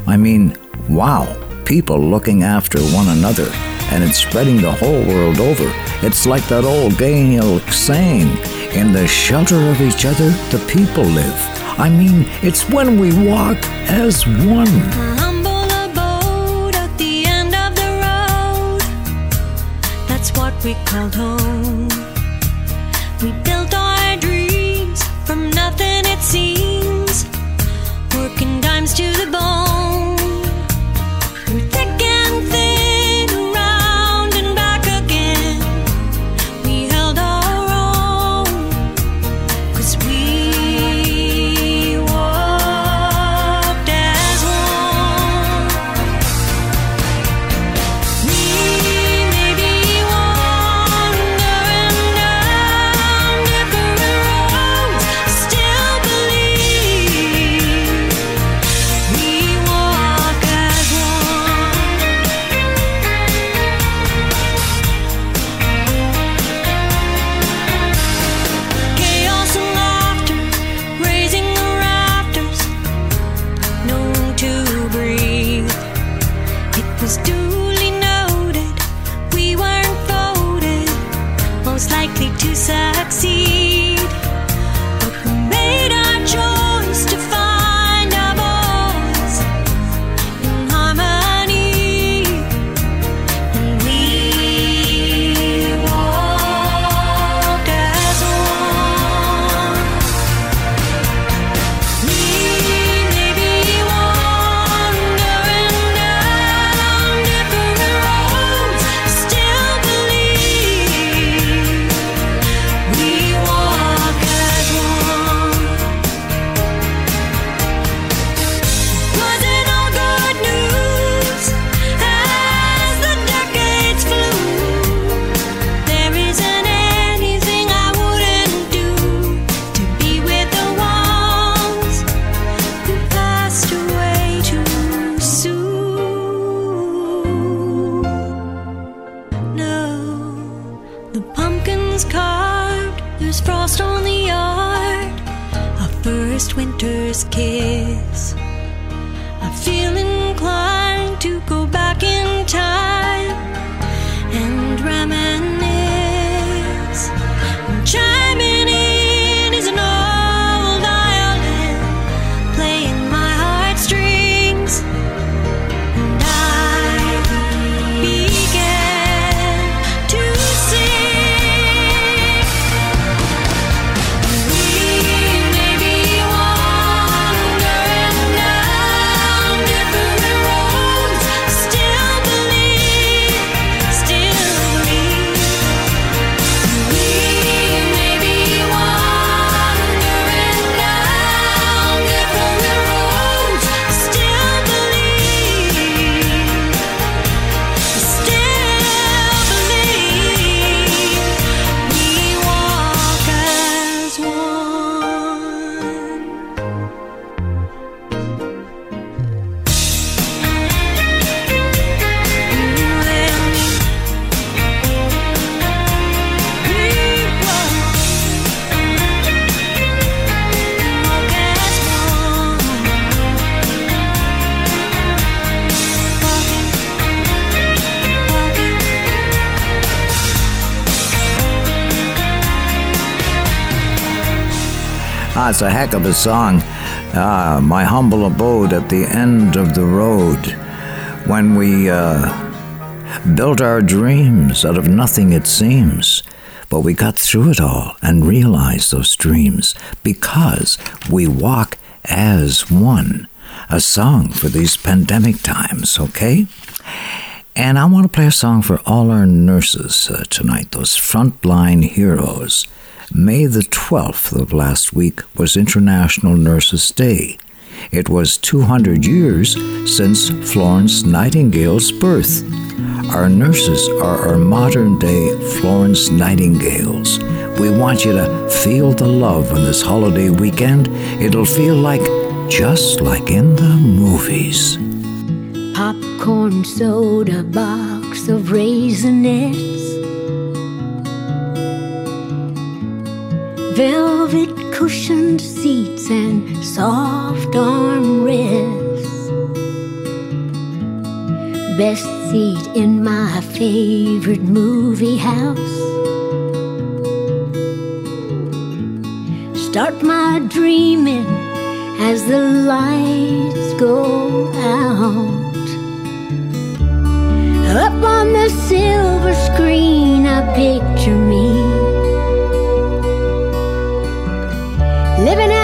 I mean, wow! People looking after one another, and it's spreading the whole world over. It's like that old Gaelic saying, "In the shelter of each other, the people live." I mean, it's when we walk as one. we called home. We built Working dimes to the bone. A heck of a song. Ah, my humble abode at the end of the road. When we uh, built our dreams out of nothing, it seems. But we got through it all and realized those dreams because we walk as one. A song for these pandemic times, okay? And I want to play a song for all our nurses uh, tonight, those frontline heroes. May the 12th of last week was International Nurses Day. It was 200 years since Florence Nightingale's birth. Our nurses are our modern day Florence Nightingales. We want you to feel the love on this holiday weekend. It'll feel like just like in the movies. popcorn soda box of raisinets, velvet cushioned seats and soft armrests. Best seat in my favorite movie house. Start my dreaming as the lights go out. Up on the silver screen, I picture me living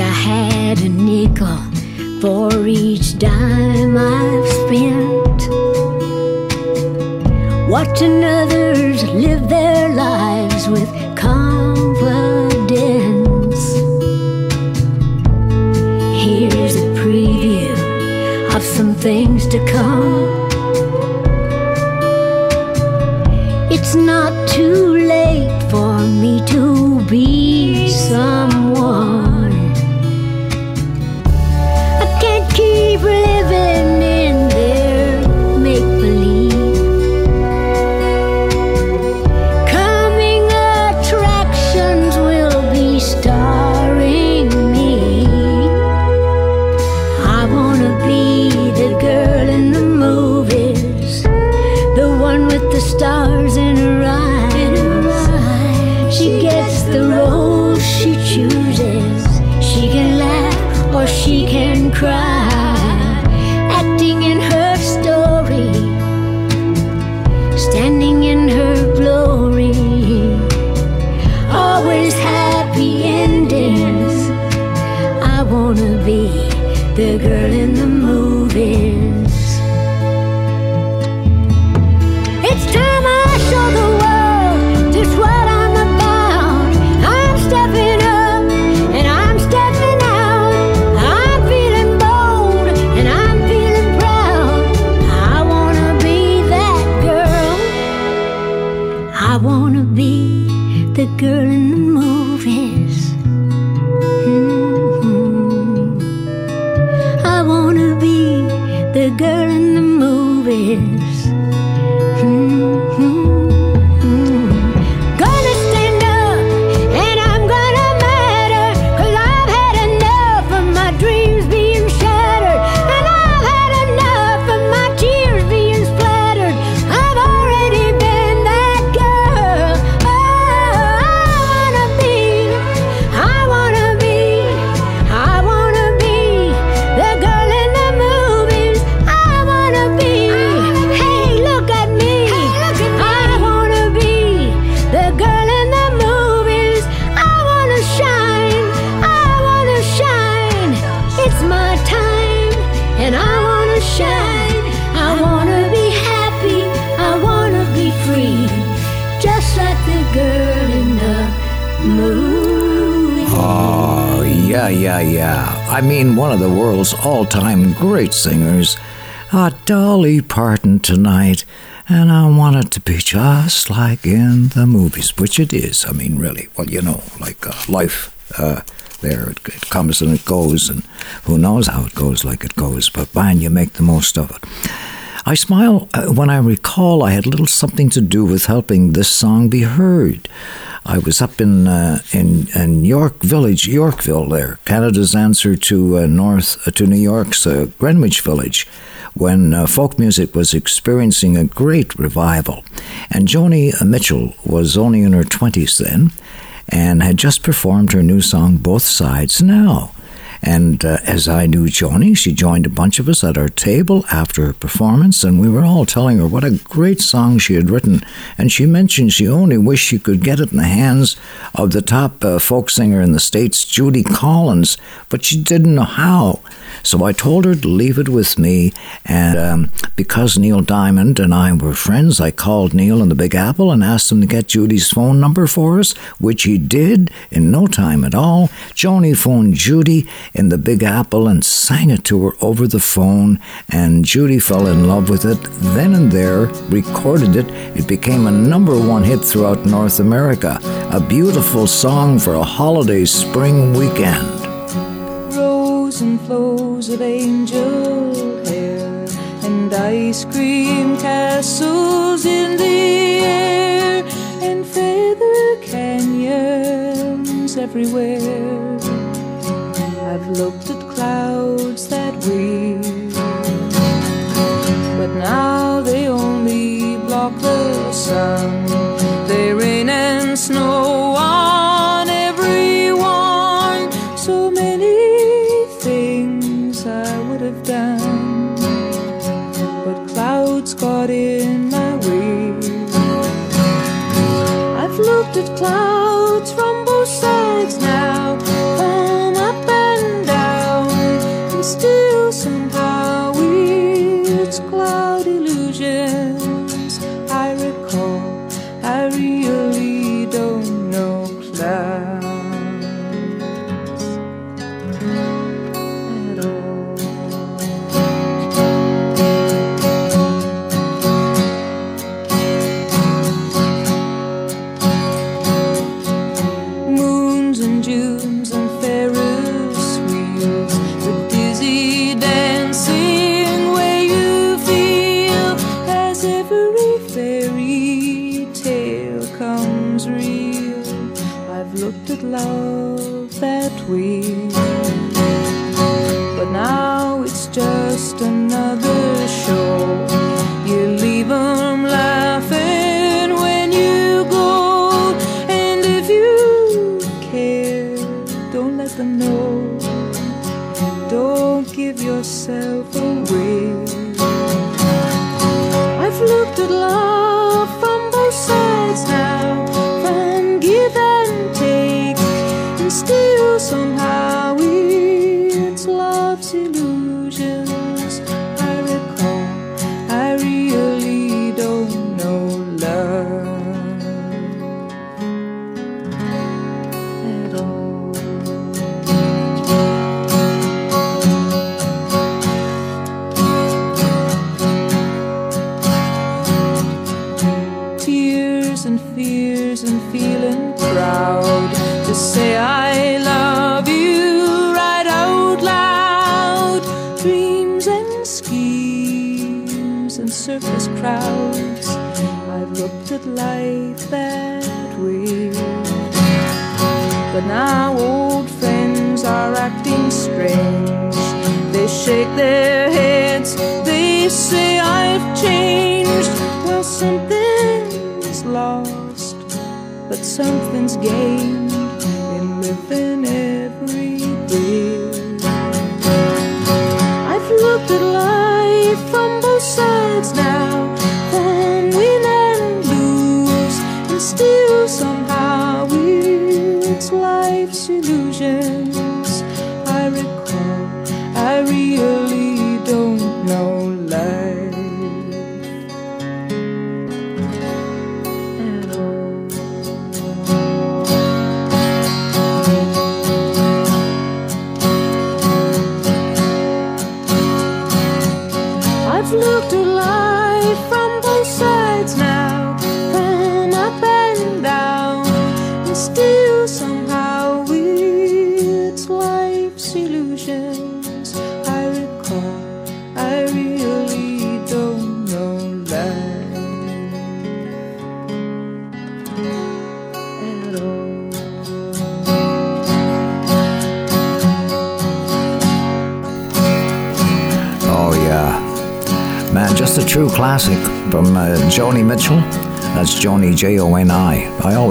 I had a nickel for each dime I've spent. Watching others live their lives with confidence. Here's a preview of some things to come. It's not too the girl in the movies. I mean, one of the world's all time great singers, uh, Dolly Parton tonight. And I want it to be just like in the movies, which it is. I mean, really. Well, you know, like uh, life uh, there, it, it comes and it goes, and who knows how it goes like it goes. But man, you make the most of it. I smile uh, when I recall I had little something to do with helping this song be heard. I was up in uh, in, in York Village, Yorkville, there, Canada's answer to uh, North uh, to New York's uh, Greenwich Village, when uh, folk music was experiencing a great revival, and Joni Mitchell was only in her twenties then, and had just performed her new song "Both Sides Now." And uh, as I knew Joni, she joined a bunch of us at our table after her performance, and we were all telling her what a great song she had written. And she mentioned she only wished she could get it in the hands of the top uh, folk singer in the States, Judy Collins, but she didn't know how. So I told her to leave it with me, and um, because Neil Diamond and I were friends, I called Neil in the Big Apple and asked him to get Judy's phone number for us, which he did in no time at all. Joni phoned Judy, in the Big Apple and sang it to her over the phone, and Judy fell in love with it. Then and there, recorded it. It became a number one hit throughout North America. A beautiful song for a holiday spring weekend. And flows of angel hair and ice cream castles in the air and feather canyons everywhere. I've looked at clouds that way, but now they only block the sun.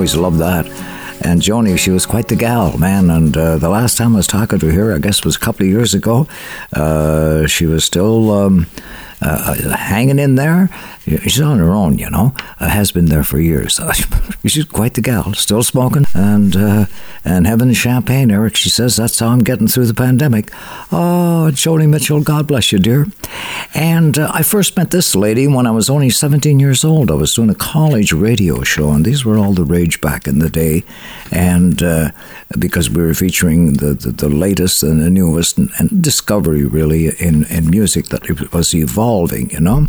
Always loved that. And Joni, she was quite the gal, man. And uh, the last time I was talking to her, I guess was a couple of years ago, uh, she was still um, uh, hanging in there. She's on her own, you know. Uh, has been there for years. She's quite the gal, still smoking and uh, and having champagne. Eric, she says that's how I'm getting through the pandemic. Oh, Joni Mitchell, God bless you, dear. And uh, I first met this lady when I was only 17 years old. I was doing a college radio show, and these were all the rage back in the day. And uh, because we were featuring the, the, the latest and the newest and, and, discovery, really, in, in music that was evolving, you know.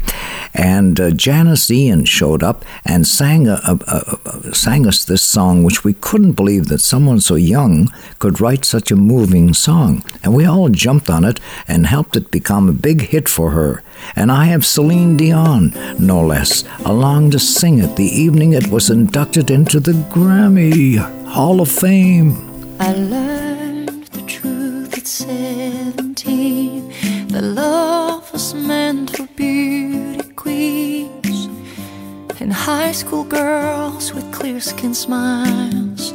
And uh, Janis Ian showed up and sang, a, a, a, sang us this song, which we couldn't believe that someone so young could write such a moving song. And we all jumped on it and helped it become a big hit for her. And I have Celine Dion, no less, along to sing it the evening it was inducted into the Grammy Hall of Fame. I learned the truth at 17 that love was meant for beauty queens and high school girls with clear skin smiles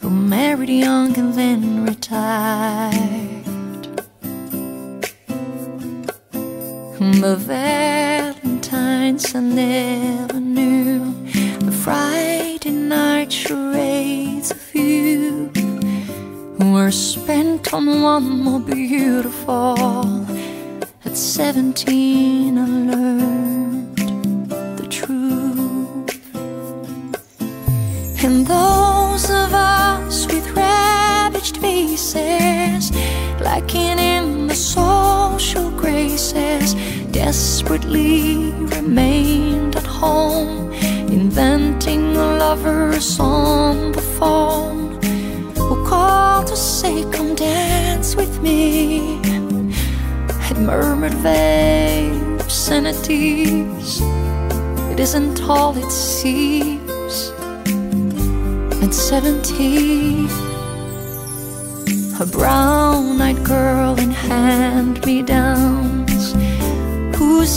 who married young and then retired. The Valentines I never knew, the Friday night charades of you were spent on one more beautiful. At 17, I learned the truth. And those of us with ravaged faces, lacking in the social graces, desperately remained at home, inventing lovers on the phone who called to say, Come dance with me. Had murmured vague obscenities. It isn't all it seems. At 17, a brown eyed girl in hand me downs,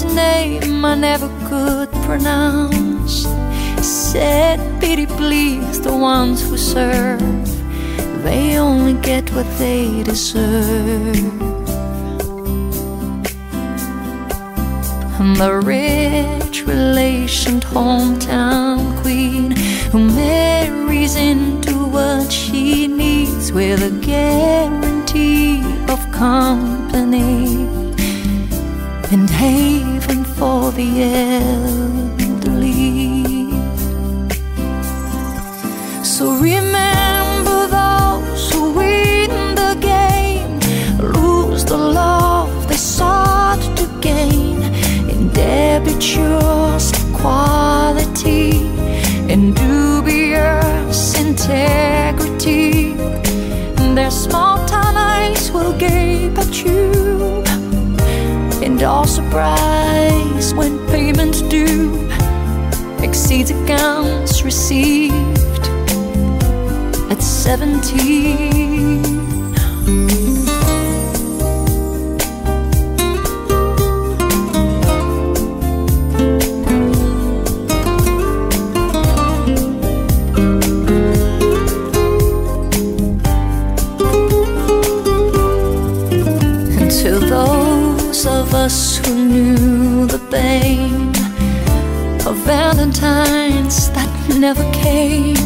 whose name I never could pronounce, said, Pity please the ones who serve. They only get what they deserve. And the rich relationed hometown queen who marries into what she needs with a guarantee of company and haven for the elderly. So remember those who win the game, lose the love they sought to gain, in debitures quality, and dubious integrity. Surprise when payments due exceeds accounts received at 17. Pain of Valentines that never came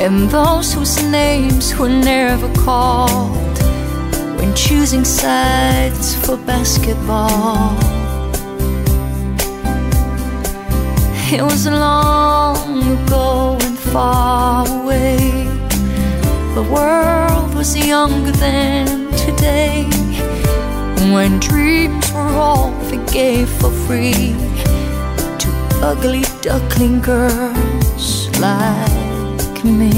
and those whose names were never called when choosing sides for basketball. It was long ago and far away. The world was younger than today. When dreams were all gave for free to ugly duckling girls like me.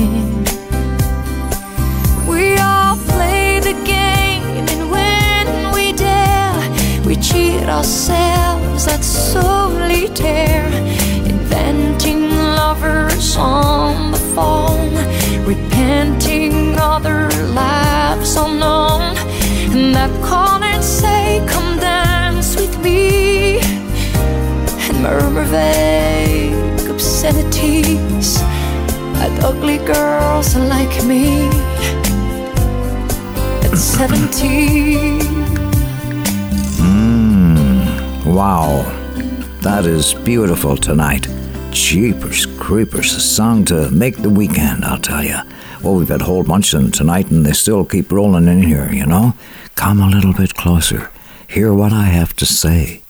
We all play the game, and when we dare, we cheat ourselves at solitaire, inventing lovers on the phone, repenting other lives unknown, and that call and say, me, and murmur vague obscenities at ugly girls like me at 17. Mmm, wow. That is beautiful tonight. Jeepers creepers, a song to make the weekend, I'll tell you. Well, we've had a whole bunch of them tonight, and they still keep rolling in here, you know? Come a little bit closer. Hear what I have to say.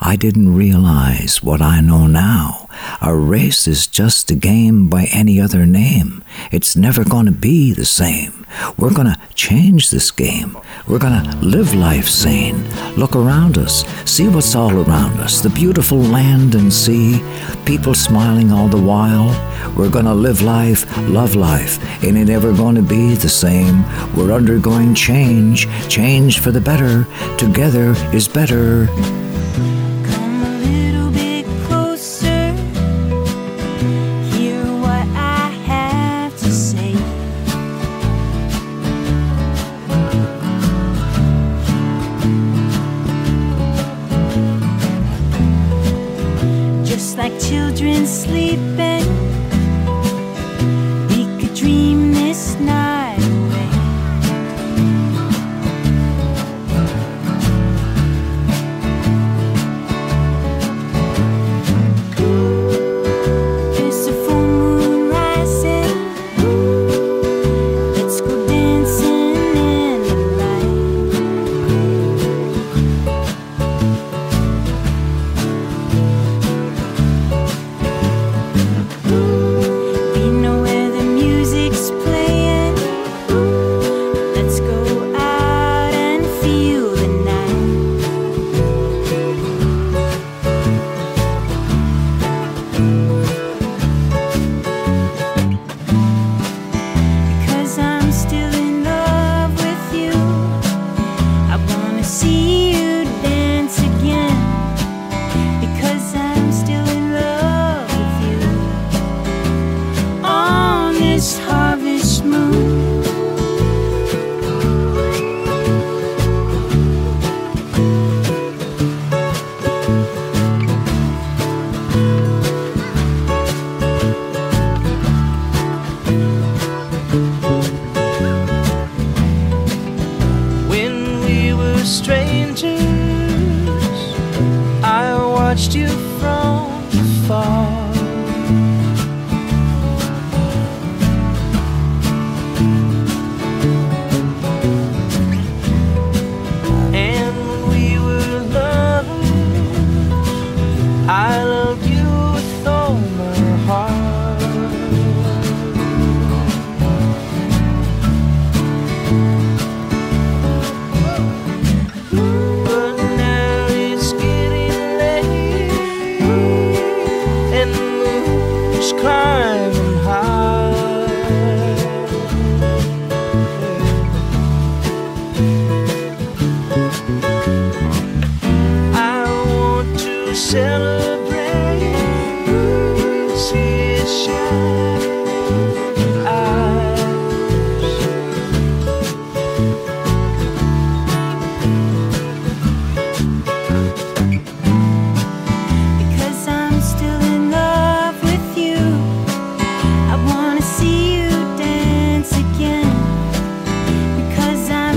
I didn't realize what I know now. A race is just a game by any other name. It's never going to be the same. We're going to change this game. We're going to live life sane. Look around us. See what's all around us the beautiful land and sea, people smiling all the while. We're going to live life, love life. Ain't it ever going to be the same? We're undergoing change, change for the better. Together is better.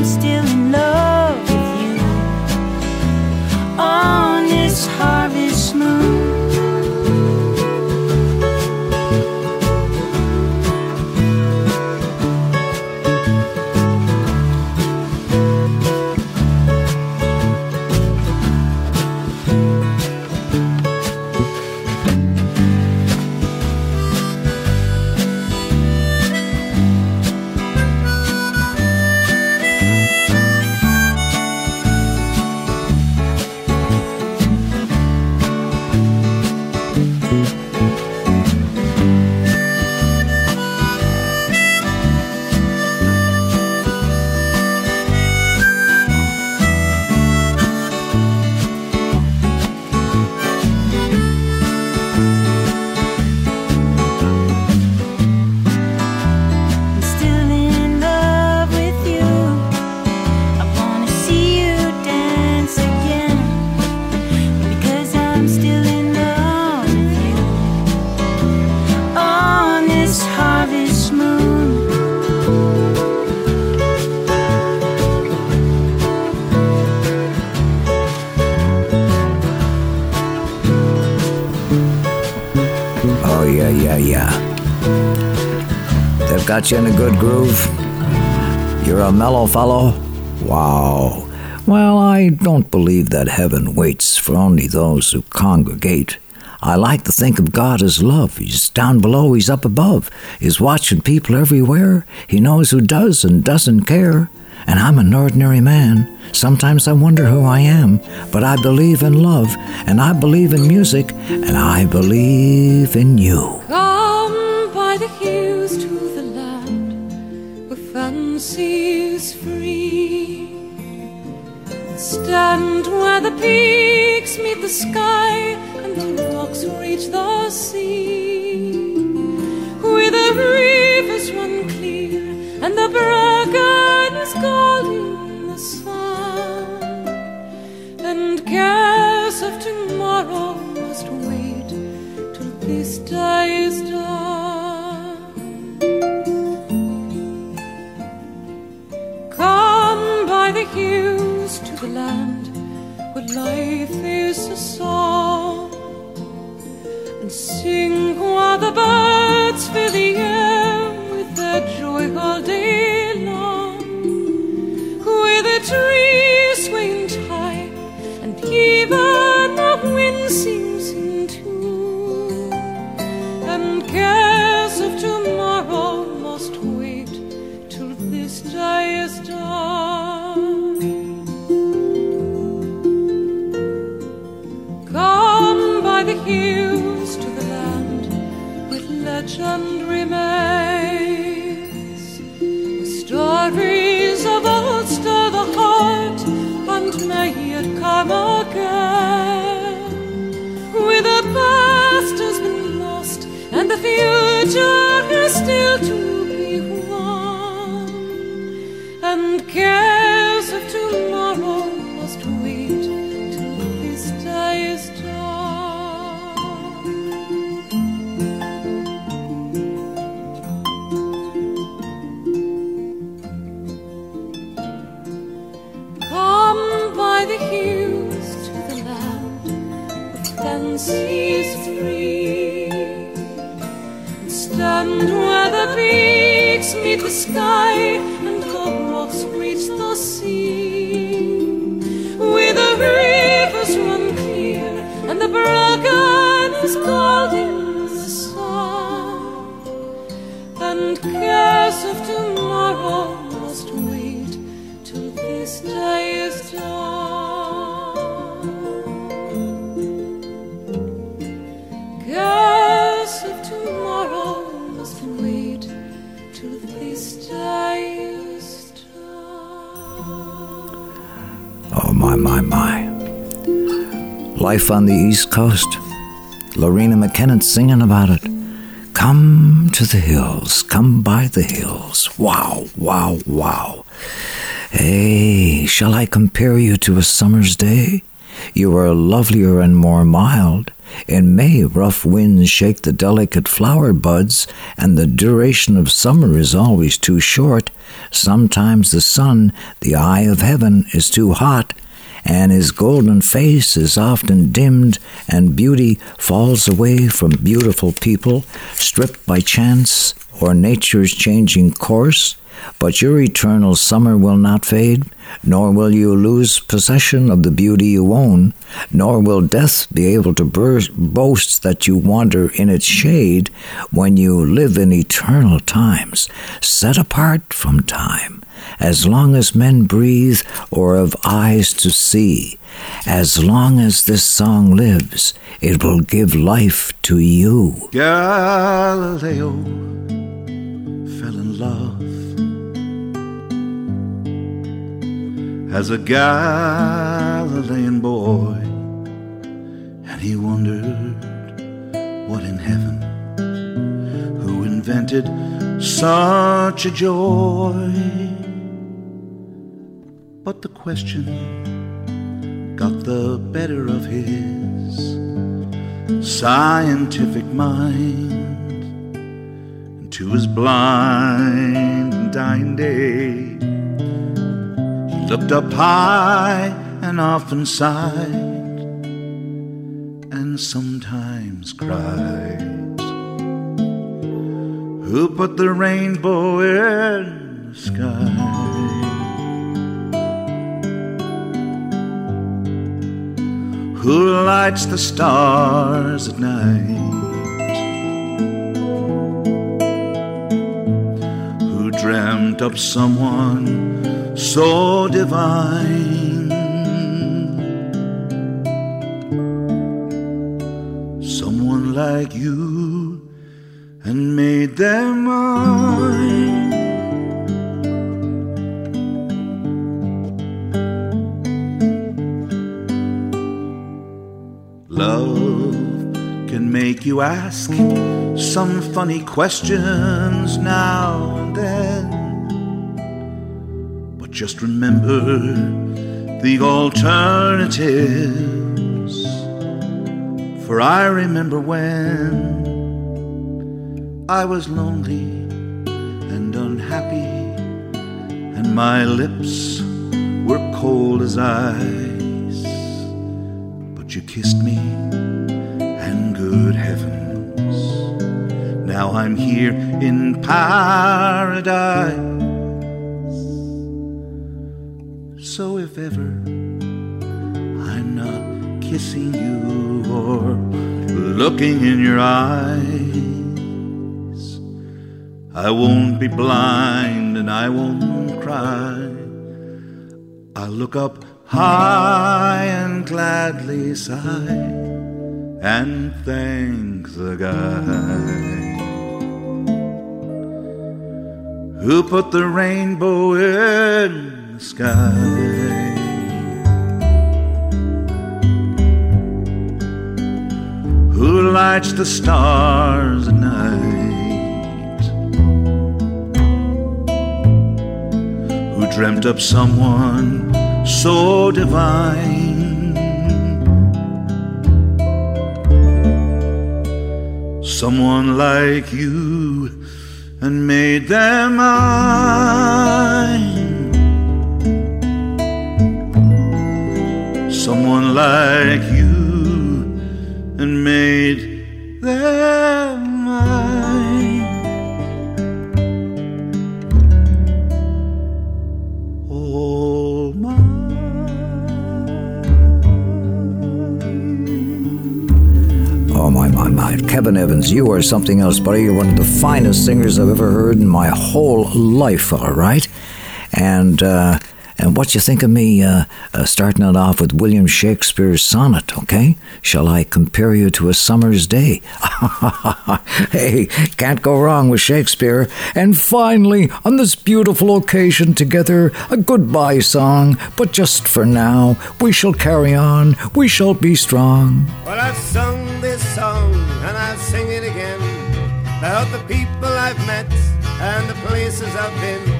Still got you in a good groove. You're a mellow fellow. Wow. Well, I don't believe that heaven waits for only those who congregate. I like to think of God as love. He's down below, He's up above. He's watching people everywhere. He knows who does and doesn't care. And I'm an ordinary man. Sometimes I wonder who I am, but I believe in love, and I believe in music, and I believe in you. Is free. Stand where the peaks meet the sky and the rocks reach the sea. Stand where the peaks meet the sky Life on the East Coast. Lorena McKinnon singing about it. Come to the hills, come by the hills. Wow, wow, wow. Hey, shall I compare you to a summer's day? You are lovelier and more mild. In May, rough winds shake the delicate flower buds, and the duration of summer is always too short. Sometimes the sun, the eye of heaven, is too hot, and his golden face is often dimmed, and beauty falls away from beautiful people, stripped by chance or nature's changing course. But your eternal summer will not fade, nor will you lose possession of the beauty you own, nor will death be able to bur- boast that you wander in its shade when you live in eternal times, set apart from time, as long as men breathe or have eyes to see. As long as this song lives, it will give life to you. Galileo fell in love as a Galilean boy, and he wondered what in heaven who invented such a joy. But the question got the better of his scientific mind. And to his blind and dying day, he looked up high and often sighed, and sometimes cried. Who put the rainbow in the sky? Who lights the stars at night, who dreamt up someone so divine. Someone like you and made them mine. Make you ask some funny questions now and then. But just remember the alternatives. For I remember when I was lonely and unhappy, and my lips were cold as ice. But you kissed me, good heavens, now I'm here in paradise. So if ever I'm not kissing you or looking in your eyes, I won't be blind and I won't cry. I'll look up high and gladly sigh and thank the guy who put the rainbow in the sky. Who lights the stars at night? Who dreamt up someone so divine? Someone like you and made them mine. Someone like you and made them mine. Kevin Evans, you are something else, buddy. You're one of the finest singers I've ever heard in my whole life, all right? And, uh, and what you think of me uh, uh, starting it off with William Shakespeare's sonnet, okay? Shall I compare you to a summer's day? hey, can't go wrong with Shakespeare. And finally, on this beautiful occasion together, a goodbye song. But just for now, we shall carry on, we shall be strong. Well, I've sung this song and I'll sing it again about the people I've met and the places I've been.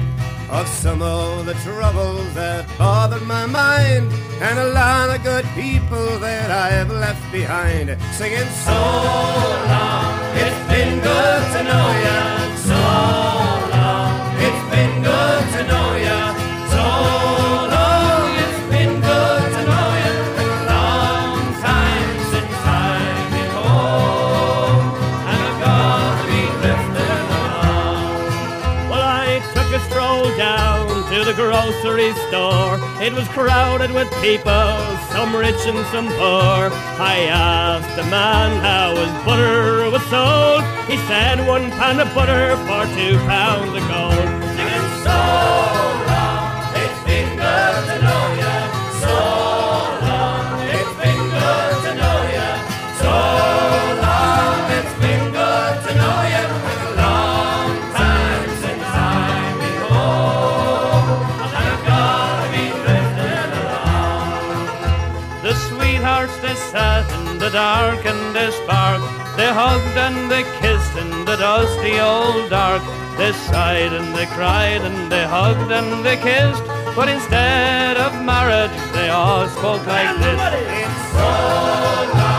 Of some of the troubles that bothered my mind, and a lot of good people that I've left behind. Singing so long, it's been good to know ya. So the grocery store. It was crowded with people, some rich and some poor. I asked the man how his butter was sold. He said one pound of butter for two pounds of gold. Singing so the dark and they spark. They hugged and they kissed in the dusty old dark. They sighed and they cried and they hugged and they kissed. But instead of marriage, they all spoke like this. It's so long,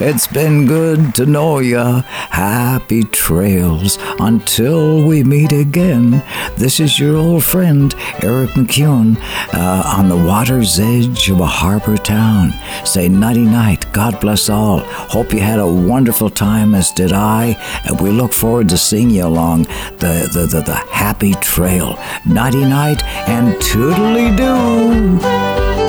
It's been good to know ya. Happy trails until we meet again. This is your old friend, Eric MacEwen, uh, on the water's edge of a harbor town. Say nighty night. God bless all. Hope you had a wonderful time, as did I, and we look forward to seeing you along the, the, the, the happy trail. Nighty night and toodly doo.